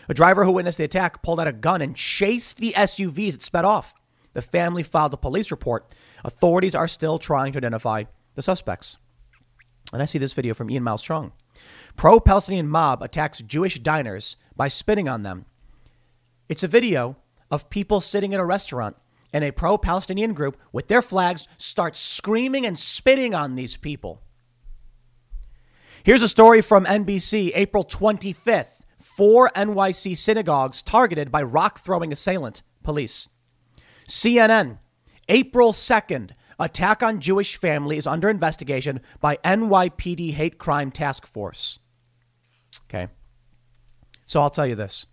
Speaker 1: A driver who witnessed the attack pulled out a gun and chased the SUVs. it sped off. The family filed a police report. Authorities are still trying to identify the suspects. And I see this video from Ian Miles Strong. Pro Palestinian mob attacks Jewish diners by spitting on them. It's a video of people sitting in a restaurant and a pro Palestinian group with their flags starts screaming and spitting on these people. Here's a story from NBC, April 25th four NYC synagogues targeted by rock throwing assailant, police. CNN, April 2nd, attack on Jewish family is under investigation by NYPD hate crime task force. Okay. So I'll tell you this.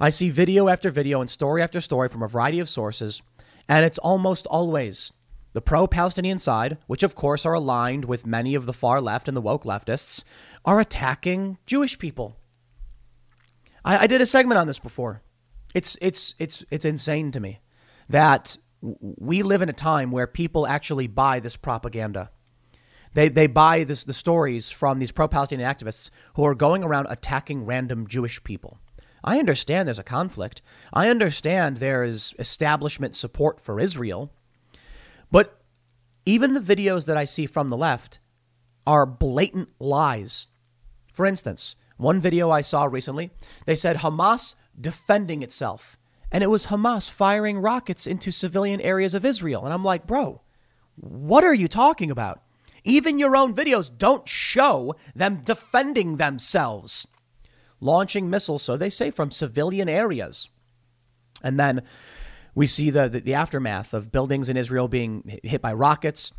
Speaker 1: I see video after video and story after story from a variety of sources, and it's almost always the pro Palestinian side, which of course are aligned with many of the far left and the woke leftists, are attacking Jewish people. I, I did a segment on this before. It's, it's, it's, it's insane to me that we live in a time where people actually buy this propaganda. They, they buy this, the stories from these pro Palestinian activists who are going around attacking random Jewish people. I understand there's a conflict. I understand there is establishment support for Israel. But even the videos that I see from the left are blatant lies. For instance, one video I saw recently, they said Hamas defending itself. And it was Hamas firing rockets into civilian areas of Israel. And I'm like, bro, what are you talking about? Even your own videos don't show them defending themselves launching missiles, so they say, from civilian areas. And then we see the, the, the aftermath of buildings in Israel being hit by rockets.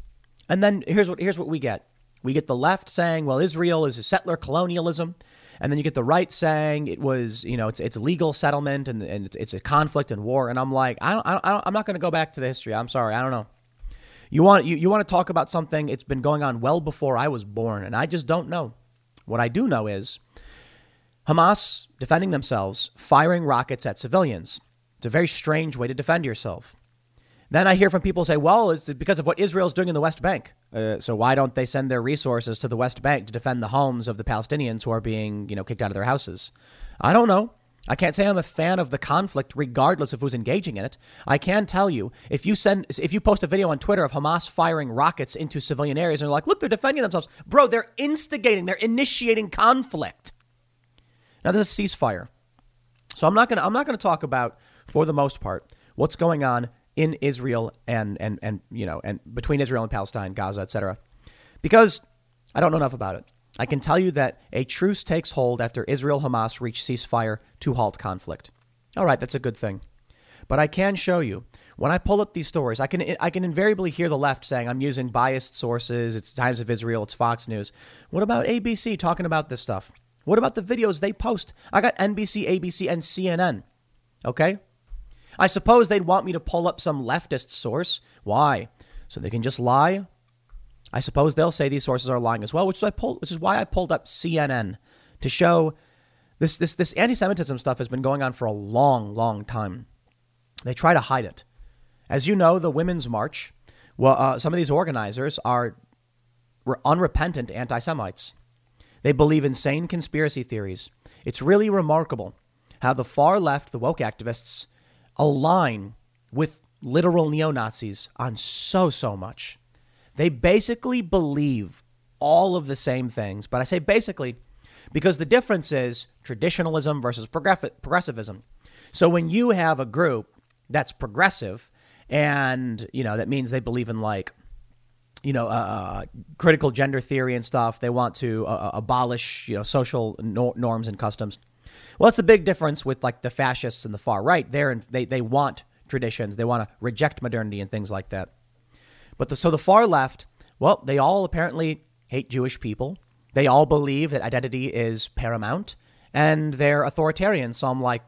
Speaker 1: And then here's what, here's what we get we get the left saying, well, Israel is a settler colonialism. And then you get the right saying it was, you know, it's, it's legal settlement and, and it's, it's a conflict and war. And I'm like, I don't, I don't, I'm not going to go back to the history. I'm sorry. I don't know. You want, you, you want to talk about something, it's been going on well before I was born. And I just don't know. What I do know is Hamas defending themselves, firing rockets at civilians. It's a very strange way to defend yourself. Then I hear from people say, well, it's because of what Israel's doing in the West Bank. Uh, so why don't they send their resources to the West Bank to defend the homes of the Palestinians who are being, you know, kicked out of their houses? I don't know. I can't say I'm a fan of the conflict regardless of who's engaging in it. I can tell you if you send if you post a video on Twitter of Hamas firing rockets into civilian areas and they're like, "Look, they're defending themselves." Bro, they're instigating, they're initiating conflict. Now there's a ceasefire. So I'm not to I'm not to talk about for the most part what's going on in Israel and and and you know and between Israel and Palestine, Gaza, etc. Because I don't know enough about it. I can tell you that a truce takes hold after Israel Hamas reach ceasefire to halt conflict. All right, that's a good thing. But I can show you when I pull up these stories, I can I can invariably hear the left saying I'm using biased sources. It's Times of Israel, it's Fox News. What about ABC talking about this stuff? What about the videos they post? I got NBC, ABC, and CNN. Okay? I suppose they'd want me to pull up some leftist source. Why? So they can just lie? I suppose they'll say these sources are lying as well, which is, I pulled, which is why I pulled up CNN to show this, this, this anti Semitism stuff has been going on for a long, long time. They try to hide it. As you know, the Women's March, well, uh, some of these organizers are unrepentant anti Semites. They believe insane conspiracy theories. It's really remarkable how the far left, the woke activists, align with literal neo Nazis on so, so much. They basically believe all of the same things, but I say basically because the difference is traditionalism versus progressivism. So when you have a group that's progressive, and you know that means they believe in like you know, uh, uh, critical gender theory and stuff. They want to uh, uh abolish, you know, social no- norms and customs. Well, that's the big difference with like the fascists and the far right. There, they they want traditions. They want to reject modernity and things like that. But the, so the far left, well, they all apparently hate Jewish people. They all believe that identity is paramount, and they're authoritarian. So I'm like,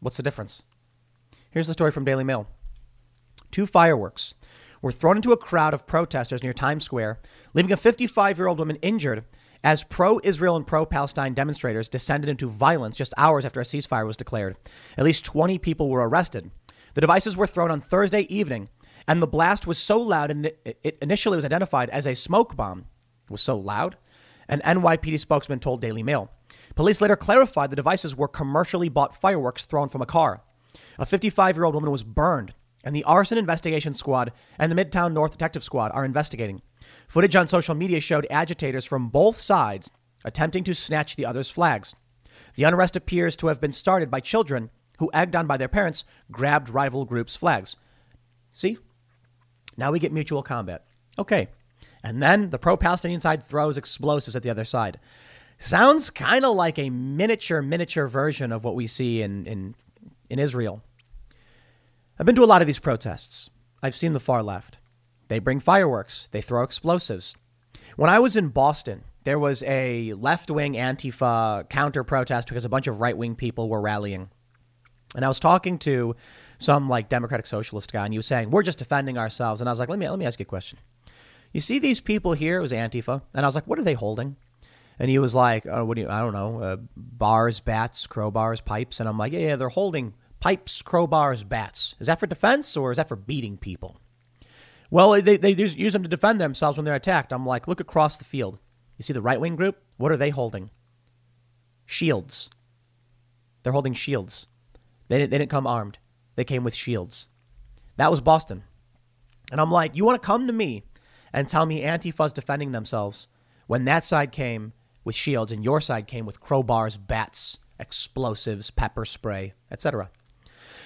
Speaker 1: what's the difference? Here's the story from Daily Mail. Two fireworks were thrown into a crowd of protesters near Times Square, leaving a 55 year old woman injured as pro Israel and pro Palestine demonstrators descended into violence just hours after a ceasefire was declared. At least 20 people were arrested. The devices were thrown on Thursday evening, and the blast was so loud and it initially was identified as a smoke bomb. It was so loud. An NYPD spokesman told Daily Mail. Police later clarified the devices were commercially bought fireworks thrown from a car. A 55 year old woman was burned and the Arson Investigation Squad and the Midtown North Detective Squad are investigating. Footage on social media showed agitators from both sides attempting to snatch the other's flags. The unrest appears to have been started by children who, egged on by their parents, grabbed rival groups' flags. See? Now we get mutual combat. Okay. And then the pro Palestinian side throws explosives at the other side. Sounds kind of like a miniature, miniature version of what we see in, in, in Israel. I've been to a lot of these protests. I've seen the far left. They bring fireworks, they throw explosives. When I was in Boston, there was a left wing Antifa counter protest because a bunch of right wing people were rallying. And I was talking to some like Democratic Socialist guy, and he was saying, We're just defending ourselves. And I was like, Let me, let me ask you a question. You see these people here? It was Antifa. And I was like, What are they holding? And he was like, oh, What do you, I don't know, uh, bars, bats, crowbars, pipes. And I'm like, Yeah, yeah, they're holding pipes, crowbars, bats. Is that for defense or is that for beating people? Well, they, they use them to defend themselves when they're attacked. I'm like, look across the field. You see the right wing group? What are they holding? Shields. They're holding shields. They didn't, they didn't come armed, they came with shields. That was Boston. And I'm like, you want to come to me and tell me Antifa's defending themselves when that side came with shields and your side came with crowbars, bats, explosives, pepper spray, etc.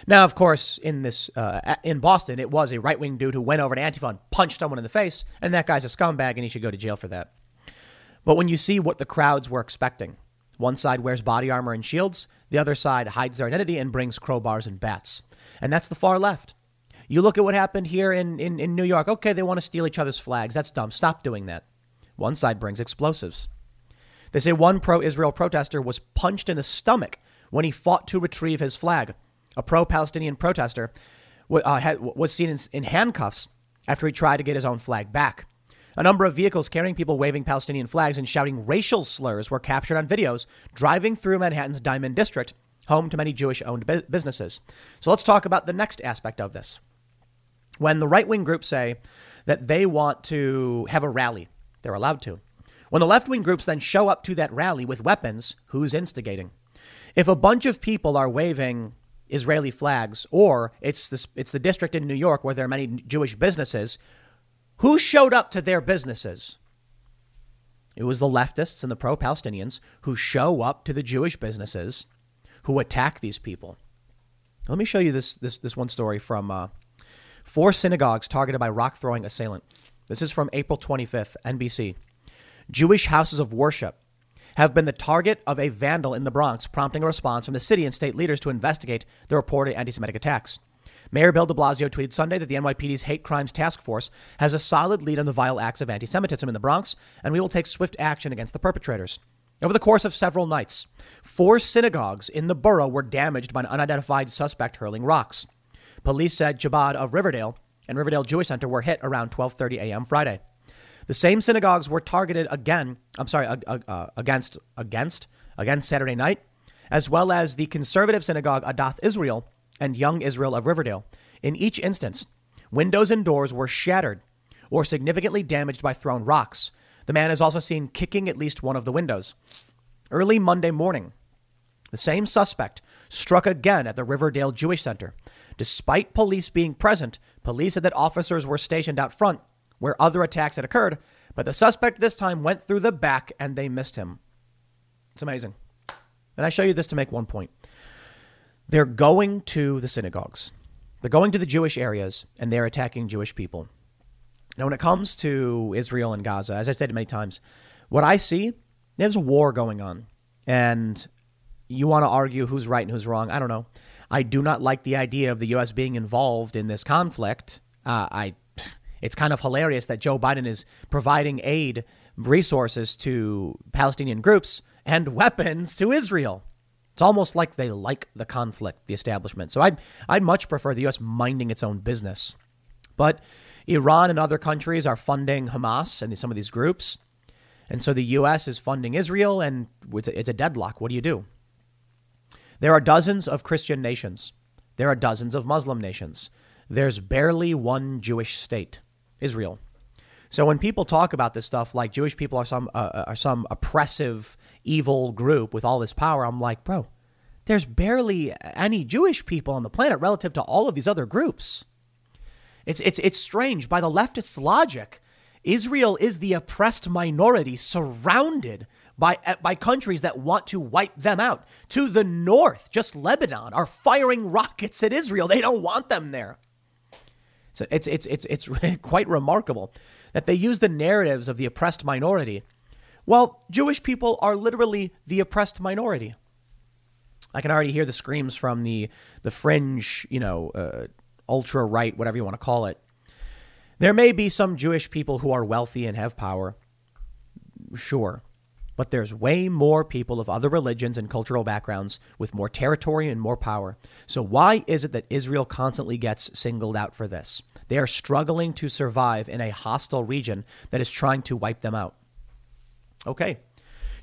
Speaker 1: Now, of course, in this uh, in Boston, it was a right wing dude who went over to Antifa and punched someone in the face, and that guy's a scumbag, and he should go to jail for that. But when you see what the crowds were expecting, one side wears body armor and shields, the other side hides their identity and brings crowbars and bats, and that's the far left. You look at what happened here in, in, in New York. Okay, they want to steal each other's flags. That's dumb. Stop doing that. One side brings explosives. They say one pro Israel protester was punched in the stomach when he fought to retrieve his flag a pro Palestinian protester, uh, was seen in, in handcuffs after he tried to get his own flag back. A number of vehicles carrying people waving Palestinian flags and shouting racial slurs were captured on videos driving through Manhattan's Diamond District, home to many Jewish owned businesses. So let's talk about the next aspect of this. When the right wing groups say that they want to have a rally, they're allowed to. When the left wing groups then show up to that rally with weapons, who's instigating? If a bunch of people are waving Israeli flags, or it's the, it's the district in New York where there are many Jewish businesses. Who showed up to their businesses? It was the leftists and the pro Palestinians who show up to the Jewish businesses who attack these people. Let me show you this, this, this one story from uh, four synagogues targeted by rock throwing assailant. This is from April 25th, NBC. Jewish houses of worship have been the target of a vandal in the Bronx, prompting a response from the city and state leaders to investigate the reported anti Semitic attacks. Mayor Bill de Blasio tweeted Sunday that the NYPD's Hate Crimes Task Force has a solid lead on the vile acts of anti Semitism in the Bronx, and we will take swift action against the perpetrators. Over the course of several nights, four synagogues in the borough were damaged by an unidentified suspect hurling rocks. Police said Chabad of Riverdale and Riverdale Jewish Center were hit around 12:30 a.m. Friday. The same synagogues were targeted again. I'm sorry, uh, uh, against against against Saturday night, as well as the conservative synagogue Adath Israel and Young Israel of Riverdale. In each instance, windows and doors were shattered or significantly damaged by thrown rocks. The man is also seen kicking at least one of the windows. Early Monday morning, the same suspect struck again at the Riverdale Jewish Center. Despite police being present, police said that officers were stationed out front where other attacks had occurred, but the suspect this time went through the back and they missed him. It's amazing. And I show you this to make one point. They're going to the synagogues, they're going to the Jewish areas, and they're attacking Jewish people. Now, when it comes to Israel and Gaza, as I've said many times, what I see, there's a war going on. And you want to argue who's right and who's wrong. I don't know. I do not like the idea of the U.S. being involved in this conflict. Uh, I it's kind of hilarious that Joe Biden is providing aid resources to Palestinian groups and weapons to Israel. It's almost like they like the conflict, the establishment. So I'd, I'd much prefer the U.S. minding its own business. But Iran and other countries are funding Hamas and some of these groups. And so the U.S. is funding Israel, and it's a, it's a deadlock. What do you do? There are dozens of Christian nations, there are dozens of Muslim nations. There's barely one Jewish state. Israel. So when people talk about this stuff, like Jewish people are some uh, uh, are some oppressive, evil group with all this power, I'm like, bro, there's barely any Jewish people on the planet relative to all of these other groups. It's it's it's strange. By the leftists' logic, Israel is the oppressed minority surrounded by uh, by countries that want to wipe them out. To the north, just Lebanon are firing rockets at Israel. They don't want them there. So it's, it's, it's, it's quite remarkable that they use the narratives of the oppressed minority Well, Jewish people are literally the oppressed minority. I can already hear the screams from the the fringe, you know, uh, ultra right, whatever you want to call it. There may be some Jewish people who are wealthy and have power, sure, but there's way more people of other religions and cultural backgrounds with more territory and more power. So why is it that Israel constantly gets singled out for this? They are struggling to survive in a hostile region that is trying to wipe them out. Okay.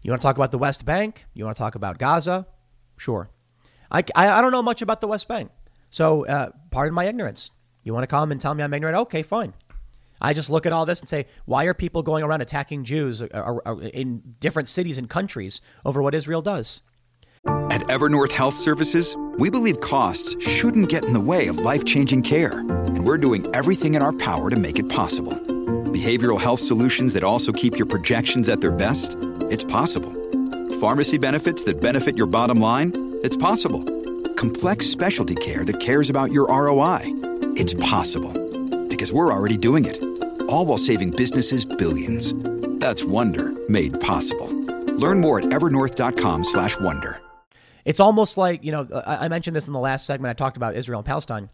Speaker 1: You want to talk about the West Bank? You want to talk about Gaza? Sure. I, I, don't know much about the West Bank. So, uh, pardon my ignorance. You want to come and tell me I'm ignorant? Okay, fine. I just look at all this and say, why are people going around attacking Jews uh, uh, in different cities and countries over what Israel does?
Speaker 2: At Evernorth Health Services, we believe costs shouldn't get in the way of life changing care, and we're doing everything in our power to make it possible. Behavioral health solutions that also keep your projections at their best? It's possible. Pharmacy benefits that benefit your bottom line? It's possible. Complex specialty care that cares about your ROI? It's possible. Because we're already doing it. All while saving businesses billions. That's Wonder made possible. Learn more at evernorth.com/wonder.
Speaker 1: It's almost like, you know, I mentioned this in the last segment I talked about Israel and Palestine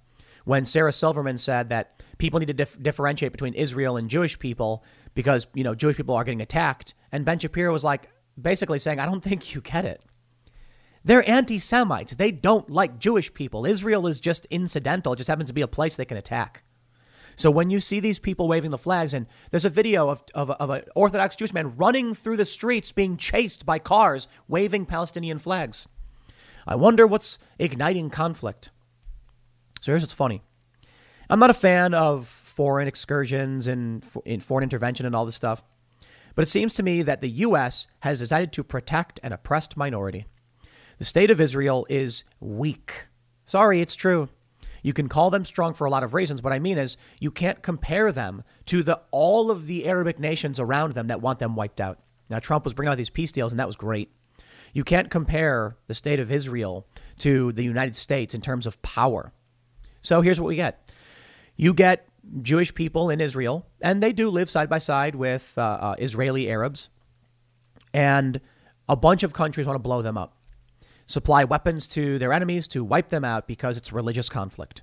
Speaker 1: when Sarah Silverman said that people need to dif- differentiate between Israel and Jewish people because, you know, Jewish people are getting attacked. And Ben Shapiro was like, basically saying, I don't think you get it. They're anti Semites. They don't like Jewish people. Israel is just incidental. It just happens to be a place they can attack. So when you see these people waving the flags, and there's a video of, of, of an Orthodox Jewish man running through the streets being chased by cars waving Palestinian flags. I wonder what's igniting conflict. So here's what's funny. I'm not a fan of foreign excursions and in foreign intervention and all this stuff. But it seems to me that the U.S. has decided to protect an oppressed minority. The state of Israel is weak. Sorry, it's true. You can call them strong for a lot of reasons. What I mean is, you can't compare them to the all of the Arabic nations around them that want them wiped out. Now, Trump was bringing out these peace deals, and that was great. You can't compare the state of Israel to the United States in terms of power. So here's what we get you get Jewish people in Israel, and they do live side by side with uh, uh, Israeli Arabs. And a bunch of countries want to blow them up, supply weapons to their enemies to wipe them out because it's religious conflict.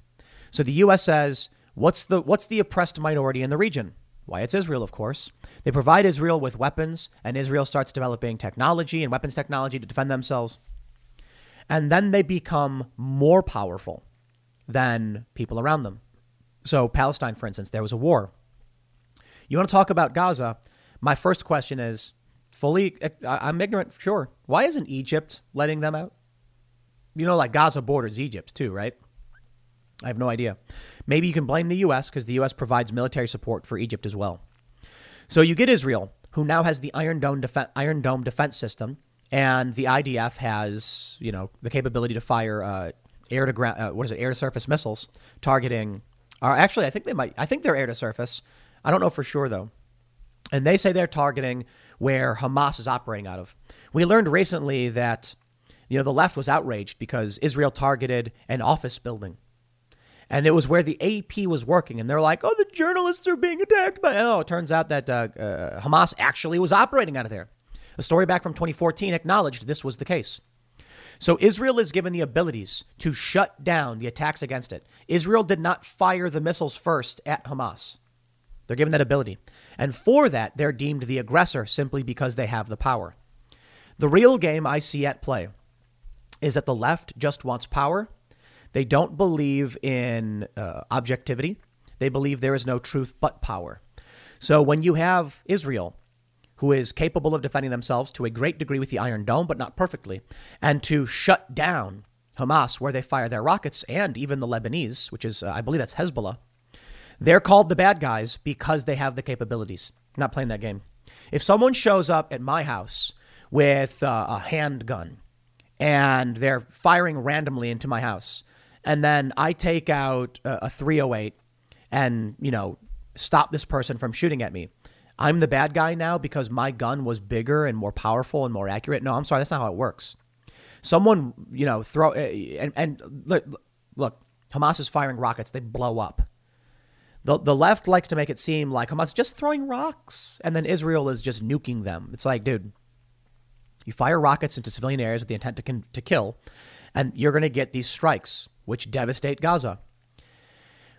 Speaker 1: So the U.S. says, what's the, what's the oppressed minority in the region? Why, it's Israel, of course. They provide Israel with weapons, and Israel starts developing technology and weapons technology to defend themselves. And then they become more powerful than people around them. So, Palestine, for instance, there was a war. You want to talk about Gaza? My first question is fully, I'm ignorant, for sure. Why isn't Egypt letting them out? You know, like Gaza borders Egypt too, right? I have no idea. Maybe you can blame the U.S. because the U.S. provides military support for Egypt as well. So you get Israel, who now has the Iron Dome, Iron Dome defense system, and the IDF has, you know, the capability to fire uh, air to ground, uh, what is it, air to surface missiles targeting actually, I think they might. I think they're air to surface. I don't know for sure though. And they say they're targeting where Hamas is operating out of. We learned recently that you know the left was outraged because Israel targeted an office building. And it was where the AP was working, and they're like, "Oh, the journalists are being attacked by." Oh, it turns out that uh, uh, Hamas actually was operating out of there. A story back from 2014 acknowledged this was the case. So Israel is given the abilities to shut down the attacks against it. Israel did not fire the missiles first at Hamas. They're given that ability. And for that, they're deemed the aggressor simply because they have the power. The real game I see at play is that the left just wants power. They don't believe in uh, objectivity. They believe there is no truth but power. So when you have Israel who is capable of defending themselves to a great degree with the Iron Dome, but not perfectly, and to shut down Hamas where they fire their rockets, and even the Lebanese, which is, uh, I believe that's Hezbollah. They're called the bad guys because they have the capabilities. not playing that game. If someone shows up at my house with uh, a handgun and they're firing randomly into my house, and then I take out a, a 308 and, you know, stop this person from shooting at me, I'm the bad guy now because my gun was bigger and more powerful and more accurate. No, I'm sorry, that's not how it works. Someone, you know, throw eh, and, and look, look, Hamas is firing rockets, they blow up. The, the left likes to make it seem like Hamas is just throwing rocks and then Israel is just nuking them. It's like, dude, you fire rockets into civilian areas with the intent to, con- to kill, and you're going to get these strikes, which devastate Gaza.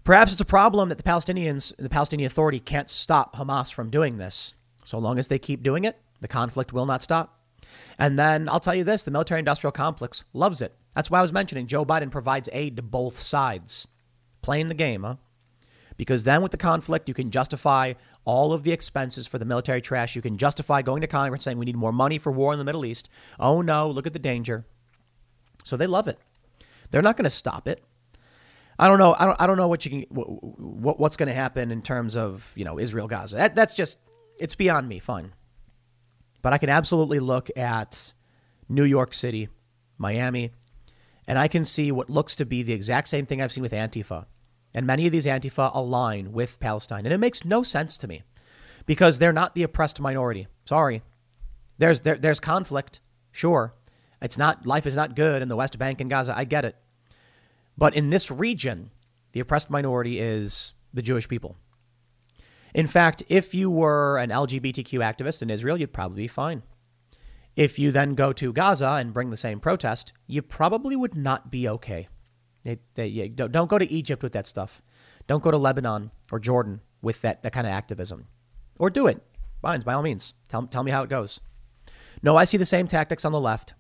Speaker 1: Perhaps it's a problem that the Palestinians, the Palestinian Authority, can't stop Hamas from doing this. So long as they keep doing it, the conflict will not stop. And then I'll tell you this the military industrial complex loves it. That's why I was mentioning Joe Biden provides aid to both sides. Playing the game, huh? Because then with the conflict, you can justify all of the expenses for the military trash. You can justify going to Congress saying we need more money for war in the Middle East. Oh no, look at the danger. So they love it. They're not going to stop it. I don't know. I don't. I don't know what you can. What, what's going to happen in terms of you know Israel Gaza. That, that's just it's beyond me. Fine, but I can absolutely look at New York City, Miami, and I can see what looks to be the exact same thing I've seen with Antifa. And many of these Antifa align with Palestine, and it makes no sense to me because they're not the oppressed minority. Sorry, there's there, there's conflict. Sure, it's not life is not good in the West Bank and Gaza. I get it. But in this region, the oppressed minority is the Jewish people. In fact, if you were an LGBTQ activist in Israel, you'd probably be fine. If you then go to Gaza and bring the same protest, you probably would not be okay. They, they, yeah, don't, don't go to Egypt with that stuff. Don't go to Lebanon or Jordan with that, that kind of activism. Or do it. Fine, by all means. Tell, tell me how it goes. No, I see the same tactics on the left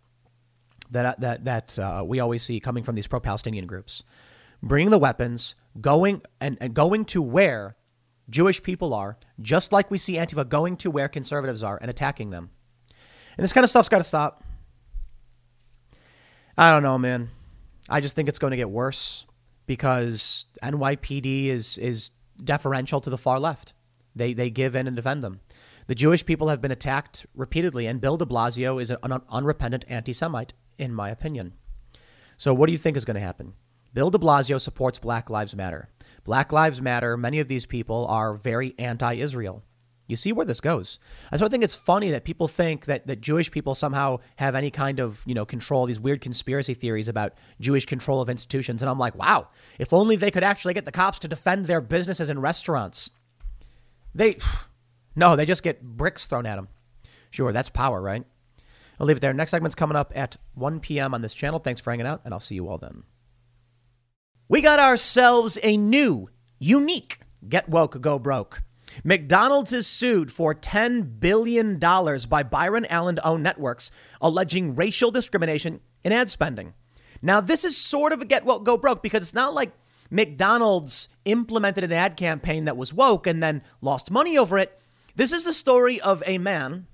Speaker 1: that that that uh, we always see coming from these pro-Palestinian groups, bringing the weapons, going and, and going to where Jewish people are, just like we see Antifa going to where conservatives are and attacking them. And this kind of stuff's got to stop. I don't know, man. I just think it's going to get worse because NYPD is is deferential to the far left. They they give in and defend them. The Jewish people have been attacked repeatedly, and Bill de Blasio is an unrepentant anti Semite in my opinion. So, what do you think is going to happen? Bill de Blasio supports Black Lives Matter. Black Lives Matter, many of these people are very anti Israel. You see where this goes. I sort of think it's funny that people think that, that Jewish people somehow have any kind of, you know, control, these weird conspiracy theories about Jewish control of institutions. And I'm like, wow, if only they could actually get the cops to defend their businesses and restaurants. They, no, they just get bricks thrown at them. Sure, that's power, right? I'll leave it there. Next segment's coming up at 1 p.m. on this channel. Thanks for hanging out, and I'll see you all then. We got ourselves a new, unique Get Woke, Go Broke. McDonald's is sued for $10 billion by Byron Allen owned networks, alleging racial discrimination in ad spending. Now, this is sort of a Get Woke, Go Broke because it's not like McDonald's implemented an ad campaign that was woke and then lost money over it. This is the story of a man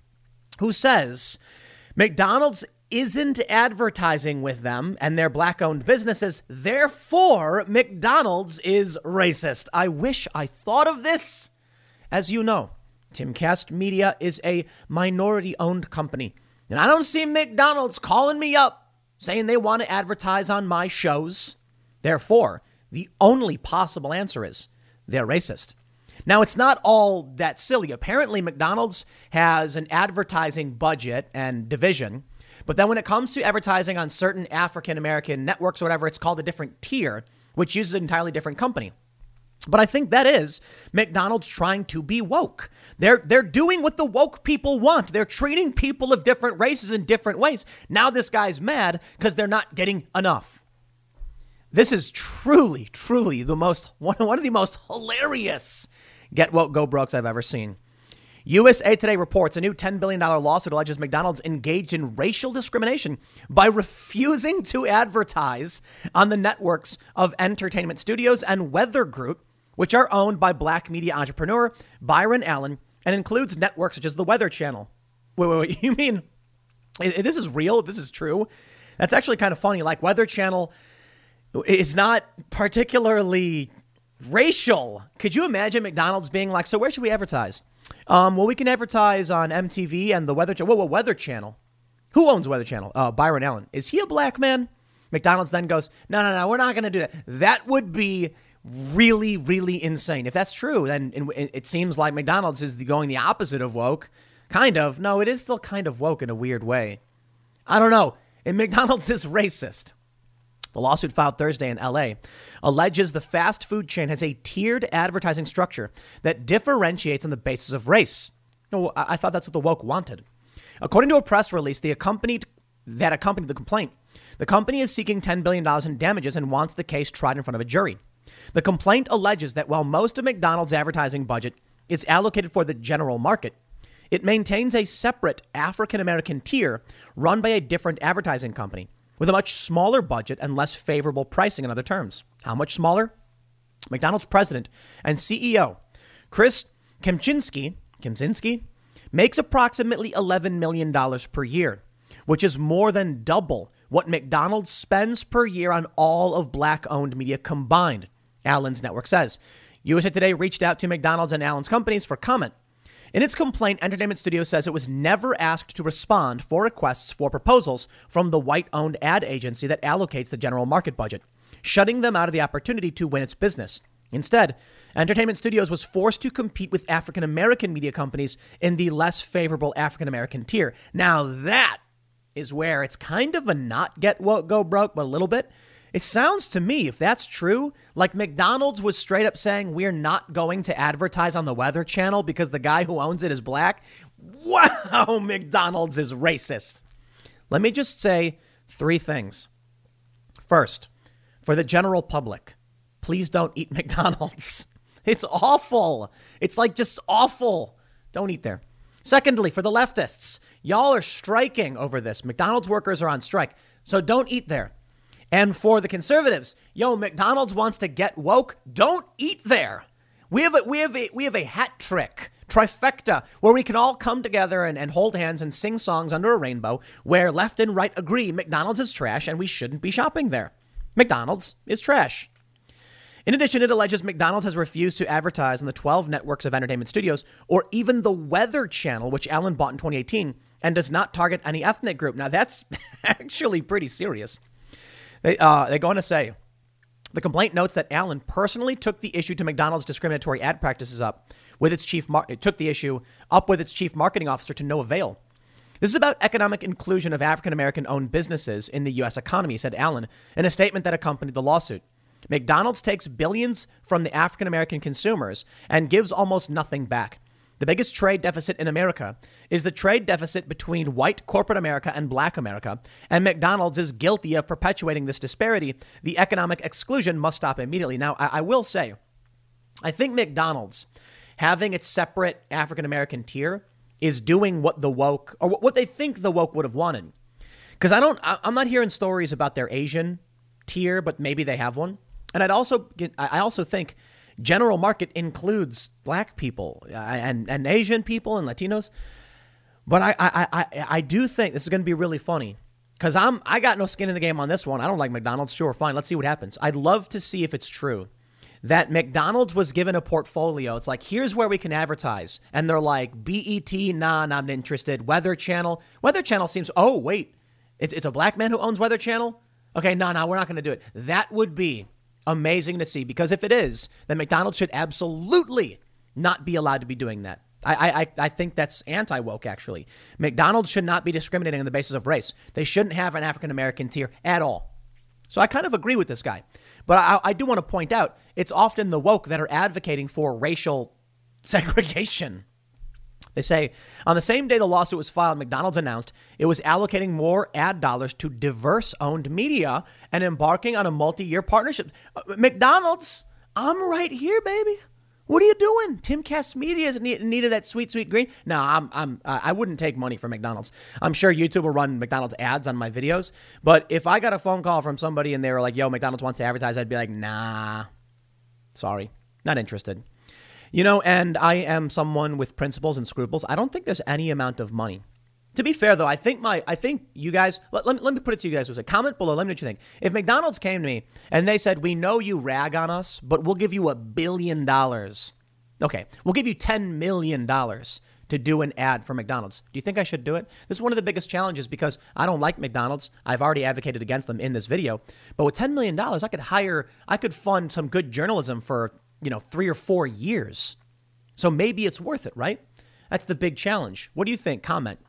Speaker 1: who says McDonald's isn't advertising with them and their black owned businesses. Therefore, McDonald's is racist. I wish I thought of this. As you know, Timcast Media is a minority owned company. And I don't see McDonald's calling me up saying they want to advertise on my shows. Therefore, the only possible answer is they're racist. Now, it's not all that silly. Apparently, McDonald's has an advertising budget and division, but then when it comes to advertising on certain African American networks or whatever, it's called a different tier, which uses an entirely different company. But I think that is McDonald's trying to be woke. They're they're doing what the woke people want. They're treating people of different races in different ways. Now this guy's mad because they're not getting enough. This is truly, truly the most one, one of the most hilarious get woke, go brokes I've ever seen. USA Today reports a new $10 billion lawsuit alleges McDonald's engaged in racial discrimination by refusing to advertise on the networks of Entertainment Studios and Weather Group, which are owned by black media entrepreneur Byron Allen and includes networks such as the Weather Channel. Wait, wait, wait. You mean this is real? This is true? That's actually kind of funny. Like Weather Channel is not particularly racial. Could you imagine McDonald's being like, so where should we advertise? Um, well, we can advertise on MTV and the Weather Channel. Whoa, whoa, Weather Channel. Who owns Weather Channel? Uh, Byron Allen. Is he a black man? McDonald's then goes, no, no, no, we're not going to do that. That would be really, really insane. If that's true, then it seems like McDonald's is going the opposite of woke. Kind of. No, it is still kind of woke in a weird way. I don't know. And McDonald's is racist. The lawsuit filed Thursday in LA alleges the fast food chain has a tiered advertising structure that differentiates on the basis of race. No, I thought that's what the woke wanted. According to a press release, the accompanied that accompanied the complaint, the company is seeking $10 billion in damages and wants the case tried in front of a jury. The complaint alleges that while most of McDonald's advertising budget is allocated for the general market, it maintains a separate African American tier run by a different advertising company with a much smaller budget and less favorable pricing in other terms. How much smaller? McDonald's president and CEO Chris Kempczinski, Kempczinski makes approximately $11 million per year, which is more than double what McDonald's spends per year on all of black owned media combined, Allen's network says. USA Today reached out to McDonald's and Allen's companies for comment. In its complaint, Entertainment Studios says it was never asked to respond for requests for proposals from the white owned ad agency that allocates the general market budget, shutting them out of the opportunity to win its business. Instead, Entertainment Studios was forced to compete with African American media companies in the less favorable African American tier. Now, that is where it's kind of a not get what go broke, but a little bit. It sounds to me, if that's true, like McDonald's was straight up saying, we're not going to advertise on the Weather Channel because the guy who owns it is black. Wow, McDonald's is racist. Let me just say three things. First, for the general public, please don't eat McDonald's. It's awful. It's like just awful. Don't eat there. Secondly, for the leftists, y'all are striking over this. McDonald's workers are on strike, so don't eat there. And for the conservatives, yo, McDonald's wants to get woke. Don't eat there. We have a, we have a, we have a hat trick trifecta where we can all come together and, and hold hands and sing songs under a rainbow where left and right agree McDonald's is trash and we shouldn't be shopping there. McDonald's is trash. In addition, it alleges McDonald's has refused to advertise on the 12 networks of entertainment studios or even the Weather Channel, which Allen bought in 2018, and does not target any ethnic group. Now, that's actually pretty serious. They, uh, they go on to say the complaint notes that Allen personally took the issue to McDonald's discriminatory ad practices up with its chief mar- took the issue up with its chief marketing officer to no avail. This is about economic inclusion of African American owned businesses in the U.S. economy, said Allen in a statement that accompanied the lawsuit. McDonald's takes billions from the African American consumers and gives almost nothing back. The biggest trade deficit in America is the trade deficit between white corporate America and black America, and McDonald's is guilty of perpetuating this disparity. The economic exclusion must stop immediately. Now, I, I will say, I think McDonald's having its separate African American tier is doing what the woke, or what they think the woke would have wanted. Because I don't, I'm not hearing stories about their Asian tier, but maybe they have one. And I'd also, I also think general market includes black people uh, and, and Asian people and Latinos. But I, I, I, I do think this is going to be really funny because I'm I got no skin in the game on this one. I don't like McDonald's. Sure, fine. Let's see what happens. I'd love to see if it's true that McDonald's was given a portfolio. It's like here's where we can advertise, and they're like BET, nah, not interested. Weather Channel, Weather Channel seems. Oh wait, it's it's a black man who owns Weather Channel. Okay, no, no, we're not going to do it. That would be amazing to see because if it is, then McDonald's should absolutely not be allowed to be doing that. I, I, I think that's anti woke, actually. McDonald's should not be discriminating on the basis of race. They shouldn't have an African American tier at all. So I kind of agree with this guy. But I, I do want to point out it's often the woke that are advocating for racial segregation. They say on the same day the lawsuit was filed, McDonald's announced it was allocating more ad dollars to diverse owned media and embarking on a multi year partnership. Uh, McDonald's, I'm right here, baby. What are you doing? Timcast Media is in need, of that sweet, sweet green. No, I'm, I'm, I wouldn't take money from McDonald's. I'm sure YouTube will run McDonald's ads on my videos. But if I got a phone call from somebody and they were like, "Yo, McDonald's wants to advertise," I'd be like, "Nah, sorry, not interested." You know, and I am someone with principles and scruples. I don't think there's any amount of money. To be fair, though, I think my I think you guys let, let, me, let me put it to you guys. Was a comment below. Let me know what you think. If McDonald's came to me and they said, "We know you rag on us, but we'll give you a billion dollars," okay, we'll give you ten million dollars to do an ad for McDonald's. Do you think I should do it? This is one of the biggest challenges because I don't like McDonald's. I've already advocated against them in this video. But with $10 million, I could hire, I could fund some good journalism for you know, three or four years. So maybe it's worth it, right? That's the big challenge. What do you think? Comment.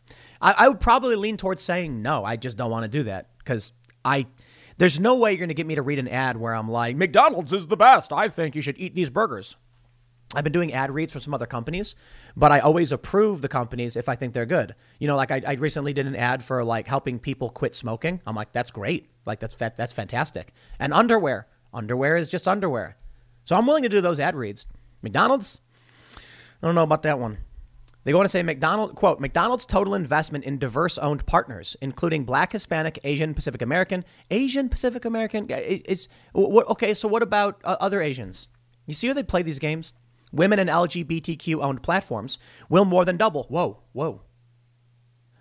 Speaker 1: I, I would probably lean towards saying no. I just don't want to do that because I, There's no way you're going to get me to read an ad where I'm like, McDonald's is the best. I think you should eat these burgers. I've been doing ad reads for some other companies, but I always approve the companies if I think they're good. You know, like I, I recently did an ad for like helping people quit smoking. I'm like, that's great. Like that's that's fantastic. And underwear, underwear is just underwear. So I'm willing to do those ad reads. McDonald's, I don't know about that one. They go on to say McDonald quote McDonald's total investment in diverse owned partners, including Black, Hispanic, Asian, Pacific American, Asian, Pacific American. Is what okay? So what about uh, other Asians? You see how they play these games? Women and LGBTQ owned platforms will more than double. Whoa, whoa.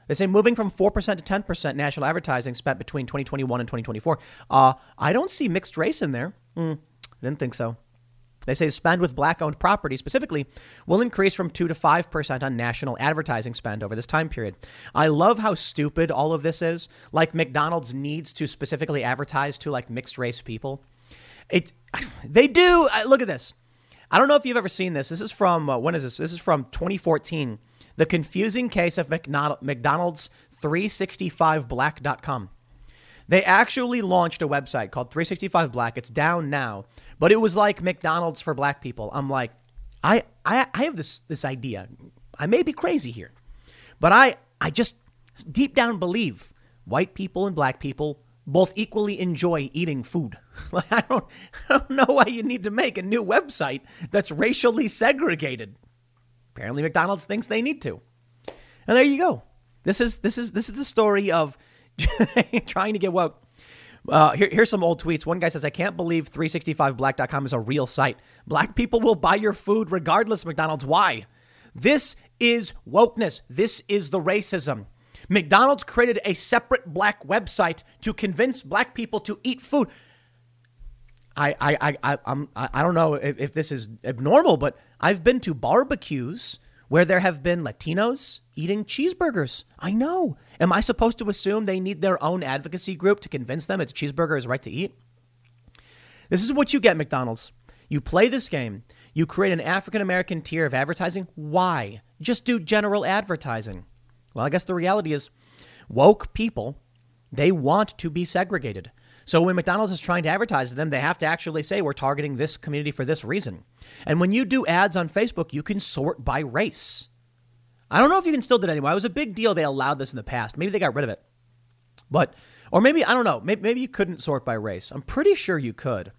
Speaker 1: They say moving from 4% to 10% national advertising spent between 2021 and 2024. Uh, I don't see mixed race in there. Mm, I didn't think so. They say spend with black owned property specifically will increase from 2 to 5% on national advertising spend over this time period. I love how stupid all of this is. Like McDonald's needs to specifically advertise to like mixed race people. It they do. Look at this. I don't know if you've ever seen this. This is from uh, when is this? This is from 2014. The confusing case of McDonald's 365black.com. They actually launched a website called 365 Black. It's down now, but it was like McDonald's for black people. I'm like, I, I, I have this, this idea. I may be crazy here, but I, I just deep down believe white people and black people both equally enjoy eating food. Like, I don't, I don't know why you need to make a new website that's racially segregated. Apparently, McDonald's thinks they need to. And there you go. This is this is this is the story of trying to get woke. Uh, here, here's some old tweets. One guy says, I can't believe 365black.com is a real site. Black people will buy your food regardless, McDonald's. Why? This is wokeness. This is the racism. McDonald's created a separate black website to convince black people to eat food. I I I I'm I don't know if, if this is abnormal, but I've been to barbecues where there have been Latinos eating cheeseburgers. I know. Am I supposed to assume they need their own advocacy group to convince them it's cheeseburger is right to eat? This is what you get, McDonald's. You play this game. You create an African American tier of advertising. Why? Just do general advertising. Well, I guess the reality is woke people, they want to be segregated. So when McDonald's is trying to advertise to them, they have to actually say, we're targeting this community for this reason. And when you do ads on Facebook, you can sort by race. I don't know if you can still do it anymore. It was a big deal they allowed this in the past. Maybe they got rid of it. But, or maybe, I don't know, maybe, maybe you couldn't sort by race. I'm pretty sure you could.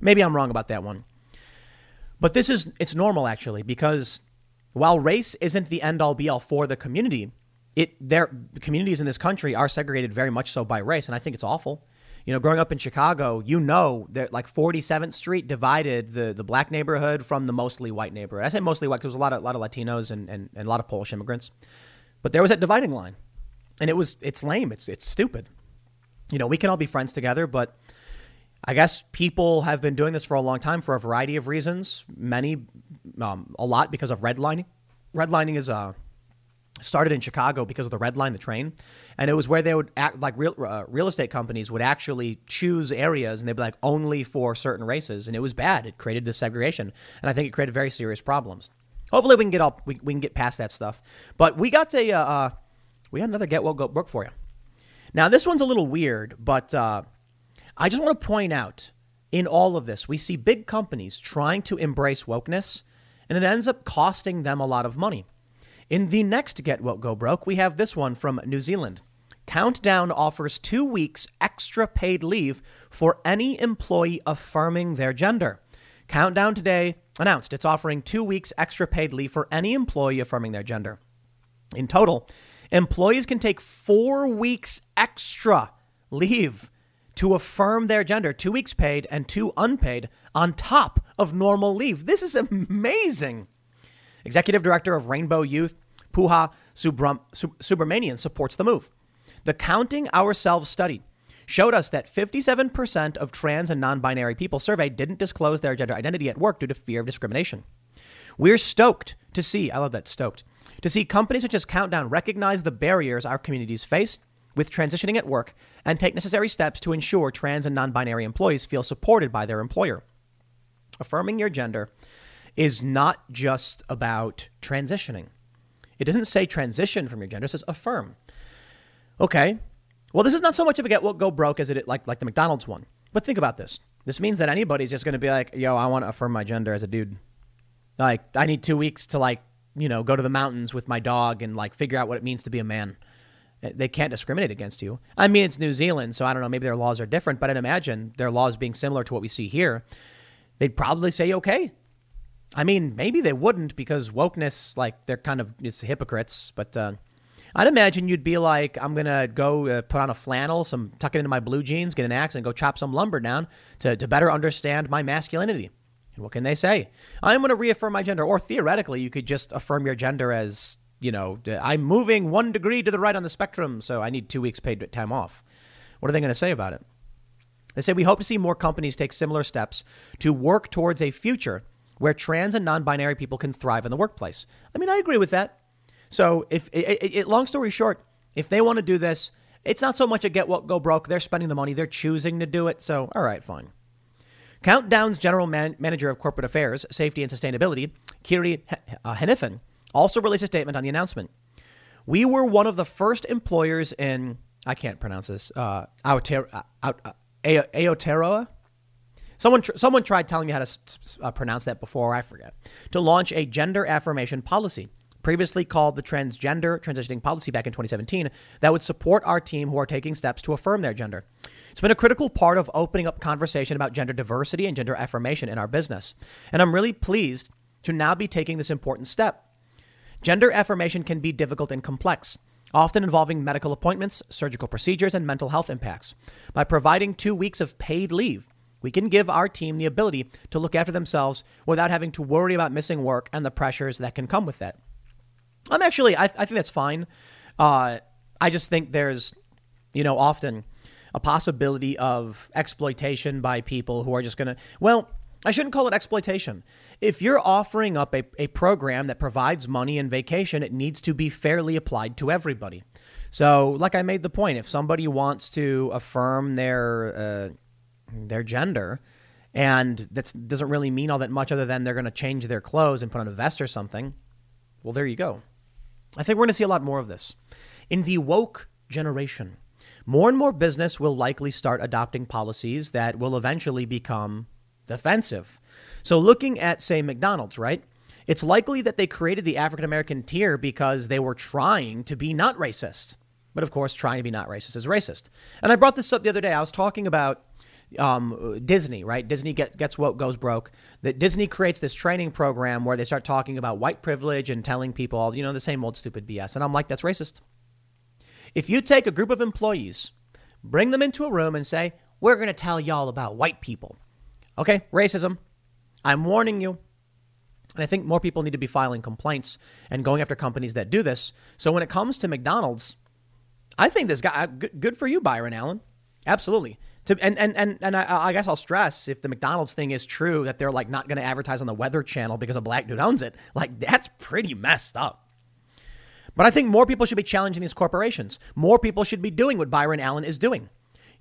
Speaker 1: Maybe I'm wrong about that one. But this is, it's normal actually, because while race isn't the end all be all for the community, it, their communities in this country are segregated very much so by race. And I think it's awful you know, growing up in Chicago, you know that like 47th Street divided the, the black neighborhood from the mostly white neighborhood. I say mostly white because there was a lot of, a lot of Latinos and, and, and a lot of Polish immigrants. But there was that dividing line. And it was, it's lame. It's, it's stupid. You know, we can all be friends together, but I guess people have been doing this for a long time for a variety of reasons. Many, um, a lot because of redlining. Redlining is a, started in Chicago because of the red line, the train, and it was where they would act like real uh, real estate companies would actually choose areas and they'd be like only for certain races, and it was bad. It created this segregation, and I think it created very serious problems. Hopefully, we can get all we, we can get past that stuff. But we got a uh, uh we got another get well go book for you. Now this one's a little weird, but uh, I just want to point out in all of this, we see big companies trying to embrace wokeness, and it ends up costing them a lot of money. In the next Get What Go Broke, we have this one from New Zealand. Countdown offers two weeks extra paid leave for any employee affirming their gender. Countdown today announced it's offering two weeks extra paid leave for any employee affirming their gender. In total, employees can take four weeks extra leave to affirm their gender, two weeks paid and two unpaid on top of normal leave. This is amazing. Executive Director of Rainbow Youth, Puha Subram- Subramanian, supports the move. The Counting Ourselves study showed us that 57% of trans and non binary people surveyed didn't disclose their gender identity at work due to fear of discrimination. We're stoked to see, I love that, stoked, to see companies such as Countdown recognize the barriers our communities face with transitioning at work and take necessary steps to ensure trans and non binary employees feel supported by their employer. Affirming your gender is not just about transitioning. It doesn't say transition from your gender, it says affirm. Okay, Well, this is not so much of a get what go broke as it like like the McDonald's one. But think about this. This means that anybody's just going to be like, "Yo, I want to affirm my gender as a dude." Like, I need 2 weeks to like, you know, go to the mountains with my dog and like figure out what it means to be a man. Eh, they can't discriminate against you. I mean, it's New Zealand, so I don't know, maybe their laws are different, but I'd imagine their laws being similar to what we see here, they'd probably say okay. I mean, maybe they wouldn't because wokeness, like, they're kind of it's hypocrites, but uh, I'd imagine you'd be like, I'm to go uh, put on a flannel, some tuck it into my blue jeans, get an axe, and go chop some lumber down to, to better understand my masculinity. And what can they say? I'm to reaffirm my gender. Or theoretically, you could just affirm your gender as, you know, I'm moving one degree to the right on the spectrum, so I need two weeks paid time off. What are they going to say about it? They say, We hope to see more companies take similar steps to work towards a future where trans and non binary people can thrive in the workplace. I mean, I agree with that. So, if it, it, long story short, if they want to do this, it's not so much a get what go broke. They're spending the money. They're choosing to do it. So, all right, fine. Countdown's general man- manager of corporate affairs, safety, and sustainability, Kiri uh, Hannifin, also released a statement on the announcement. We were one of the first employers in I can't pronounce this uh, Aotearoa. Someone tr- someone tried telling me how to uh, pronounce that before. I forget. To launch a gender affirmation policy previously called the transgender transitioning policy back in 2017, that would support our team who are taking steps to affirm their gender. It's been a critical part of opening up conversation about gender diversity and gender affirmation in our business. And I'm really pleased to now be taking this important step. Gender affirmation can be difficult and complex, often involving medical appointments, surgical procedures, and mental health impacts. By providing two weeks of paid leave, we can give our team the ability to look after themselves without having to worry about missing work and the pressures that can come with that. I'm actually, I, I think that's fine. Uh, I just think there's, you know, often a possibility of exploitation by people who are just going to, well, I shouldn't call it exploitation. If you're offering up a, a program that provides money and vacation, it needs to be fairly applied to everybody. So, like I made the point, if somebody wants to affirm their uh, their gender, and that doesn't really mean all that much other than they're going to change their clothes and put on a vest or something, well, there you go. I think we're going to see a lot more of this. In the woke generation, more and more business will likely start adopting policies that will eventually become defensive. So, looking at, say, McDonald's, right? It's likely that they created the African American tier because they were trying to be not racist. But of course, trying to be not racist is racist. And I brought this up the other day. I was talking about um, Disney, right? Disney get, gets what goes broke. That Disney creates this training program where they start talking about white privilege and telling people, you know, the same old stupid BS. And I'm like, that's racist. If you take a group of employees, bring them into a room and say, we're going to tell y'all about white people. Okay, racism. I'm warning you. And I think more people need to be filing complaints and going after companies that do this. So when it comes to McDonald's, I think this guy, good for you, Byron Allen. Absolutely. To, and and and, and I, I, guess I'll stress if the McDonald's thing is true that they're like not going to advertise on the Weather Channel because a black dude owns it. Like that's pretty messed up. But I think more people should be challenging these corporations. More people should be doing what Byron Allen is doing.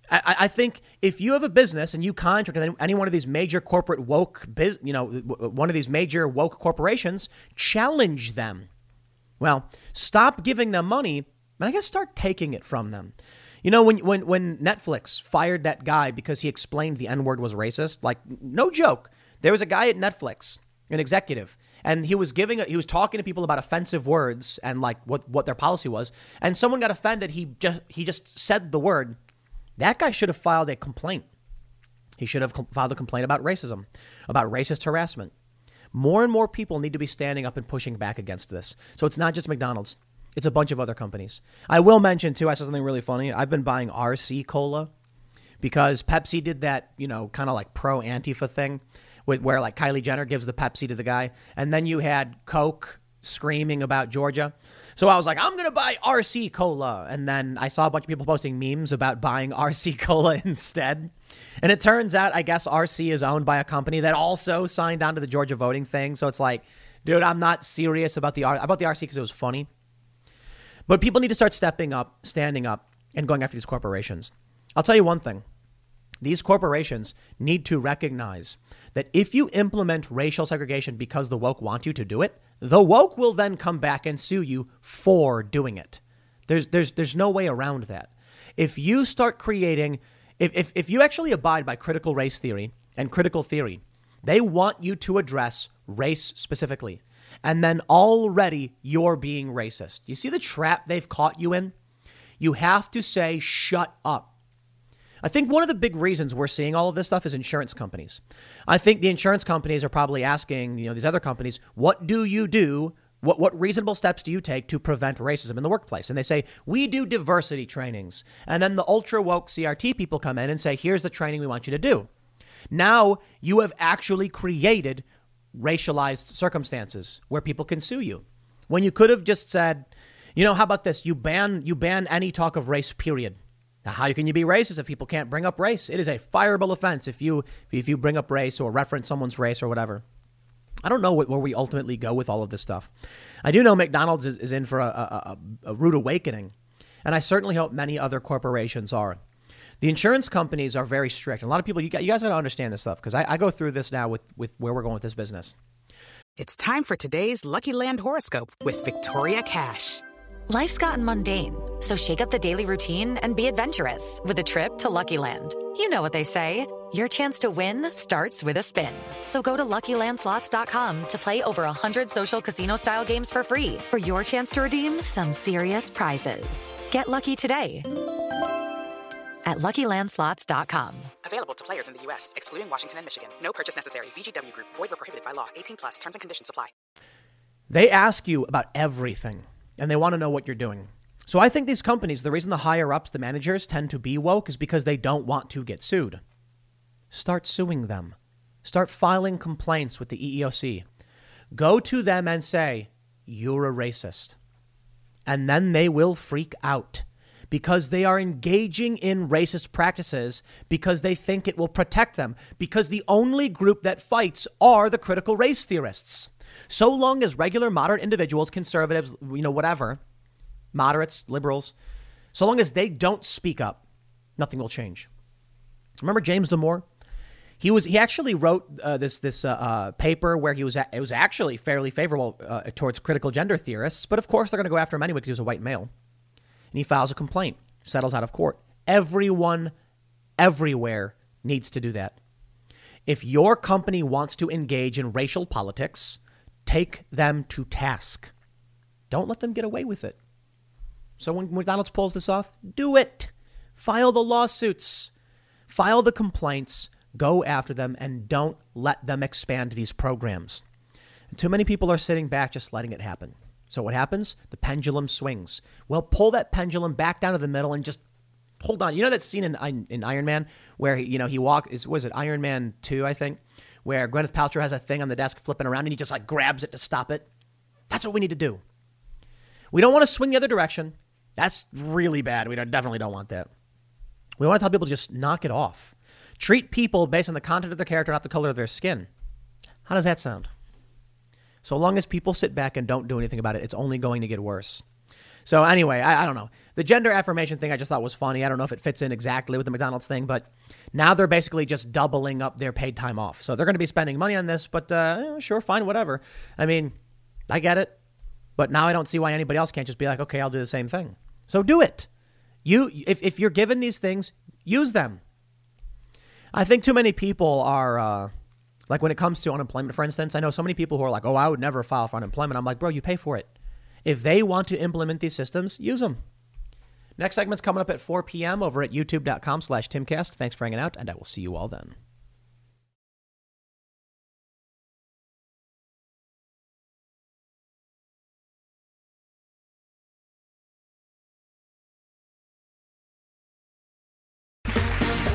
Speaker 1: I, I think if you have a business and you contract with any one of these major corporate woke, biz, you know, one of these major woke corporations, challenge them. Well, stop giving them money, and I guess start taking it from them. You know, when when when Netflix fired that guy because he explained the N word was racist, like no joke. There was a guy at Netflix, an executive, and he was giving a, he was talking to people about offensive words and like what what their policy was, and someone got offended. He just he just said the word. That guy should have filed a complaint. He should have filed a complaint about racism, about racist harassment. More and more people need to be standing up and pushing back against this. So it's not just McDonald's. It's a bunch of other companies. I will mention too. I saw something really funny. I've been buying RC cola because Pepsi did that, you know, kind of like pro Antifa thing, with where like Kylie Jenner gives the Pepsi to the guy, and then you had Coke screaming about Georgia. So I was like, I'm gonna buy RC cola, and then I saw a bunch of people posting memes about buying RC cola instead. And it turns out, I guess RC is owned by a company that also signed on to the Georgia voting thing. So it's like, dude, I'm not serious about the about the RC because it was funny. But people need to start stepping up, standing up, and going after these corporations. I'll tell you one thing these corporations need to recognize that if you implement racial segregation because the woke want you to do it, the woke will then come back and sue you for doing it. There's, there's, there's no way around that. If you start creating, if, if, if you actually abide by critical race theory and critical theory, they want you to address race specifically. And then already you're being racist. You see the trap they've caught you in? You have to say, shut up. I think one of the big reasons we're seeing all of this stuff is insurance companies. I think the insurance companies are probably asking, you know, these other companies, what do you do? What, what reasonable steps do you take to prevent racism in the workplace? And they say, we do diversity trainings. And then the ultra woke CRT people come in and say, here's the training we want you to do. Now you have actually created racialized circumstances where people can sue you. When you could have just said, you know, how about this? You ban you ban any talk of race, period. Now, how can you be racist if people can't bring up race? It is a fireable offense if you if you bring up race or reference someone's race or whatever. I don't know where we ultimately go with all of this stuff. I do know McDonald's is, is in for a, a, a rude awakening, and I certainly hope many other corporations are. The insurance companies are very strict. A lot of people, you guys, you guys got to understand this stuff because I, I go through this now with, with where we're going with this business.
Speaker 3: It's time for today's Lucky Land horoscope with Victoria Cash.
Speaker 4: Life's gotten mundane, so shake up the daily routine and be adventurous with a trip to Lucky Land. You know what they say. Your chance to win starts with a spin. So go to LuckyLandSlots.com to play over 100 social casino-style games for free for your chance to redeem some serious prizes. Get lucky today at LuckyLandSlots.com.
Speaker 3: Available to players in the U.S., excluding Washington and Michigan. No purchase necessary. VGW Group. Void where prohibited by law. 18 plus. Terms and conditions apply.
Speaker 1: They ask you about everything, and they want to know what you're doing. So I think these companies, the reason the higher ups, the managers, tend to be woke is because they don't want to get sued. Start suing them. Start filing complaints with the EEOC. Go to them and say, You're a racist. And then they will freak out because they are engaging in racist practices because they think it will protect them, because the only group that fights are the critical race theorists. So long as regular moderate individuals, conservatives, you know, whatever, moderates, liberals, so long as they don't speak up, nothing will change. Remember James Damore? He was he actually wrote uh, this this uh, uh, paper where he was a, it was actually fairly favorable uh, towards critical gender theorists, but of course they're going to go after him anyway because he was a white male and he files a complaint, settles out of court. Everyone, everywhere needs to do that. If your company wants to engage in racial politics, take them to task. Don't let them get away with it. So when McDonald's pulls this off, do it. File the lawsuits, file the complaints, go after them, and don't let them expand these programs. And too many people are sitting back just letting it happen. So what happens? The pendulum swings. Well, pull that pendulum back down to the middle and just hold on. You know that scene in in Iron Man where he, you know he walk is was it Iron Man two I think where Gwyneth Paltrow has a thing on the desk flipping around and he just like grabs it to stop it. That's what we need to do. We don't want to swing the other direction. That's really bad. We definitely don't want that. We want to tell people to just knock it off. Treat people based on the content of their character, not the color of their skin. How does that sound? So long as people sit back and don't do anything about it, it's only going to get worse. So anyway, I, I, don't know. The gender affirmation thing I just thought was funny. I don't know if it fits in exactly with the McDonald's thing, but now they're basically just doubling up their paid time off. So they're going to be spending money on this, but uh, sure, fine, whatever. I mean, I get it, but now I don't see why anybody else can't just be like, okay, I'll do the same thing. So do it. You, if, if you're given these things, use them. I think too many people are. Uh, like when it comes to unemployment, for instance, I know so many people who are like, oh, I would never file for unemployment. I'm like, bro, you pay for it. If they want to implement these systems, use them. Next segment's coming up at 4 p.m. over at youtube.com slash timcast. Thanks for hanging out, and I will see you all then.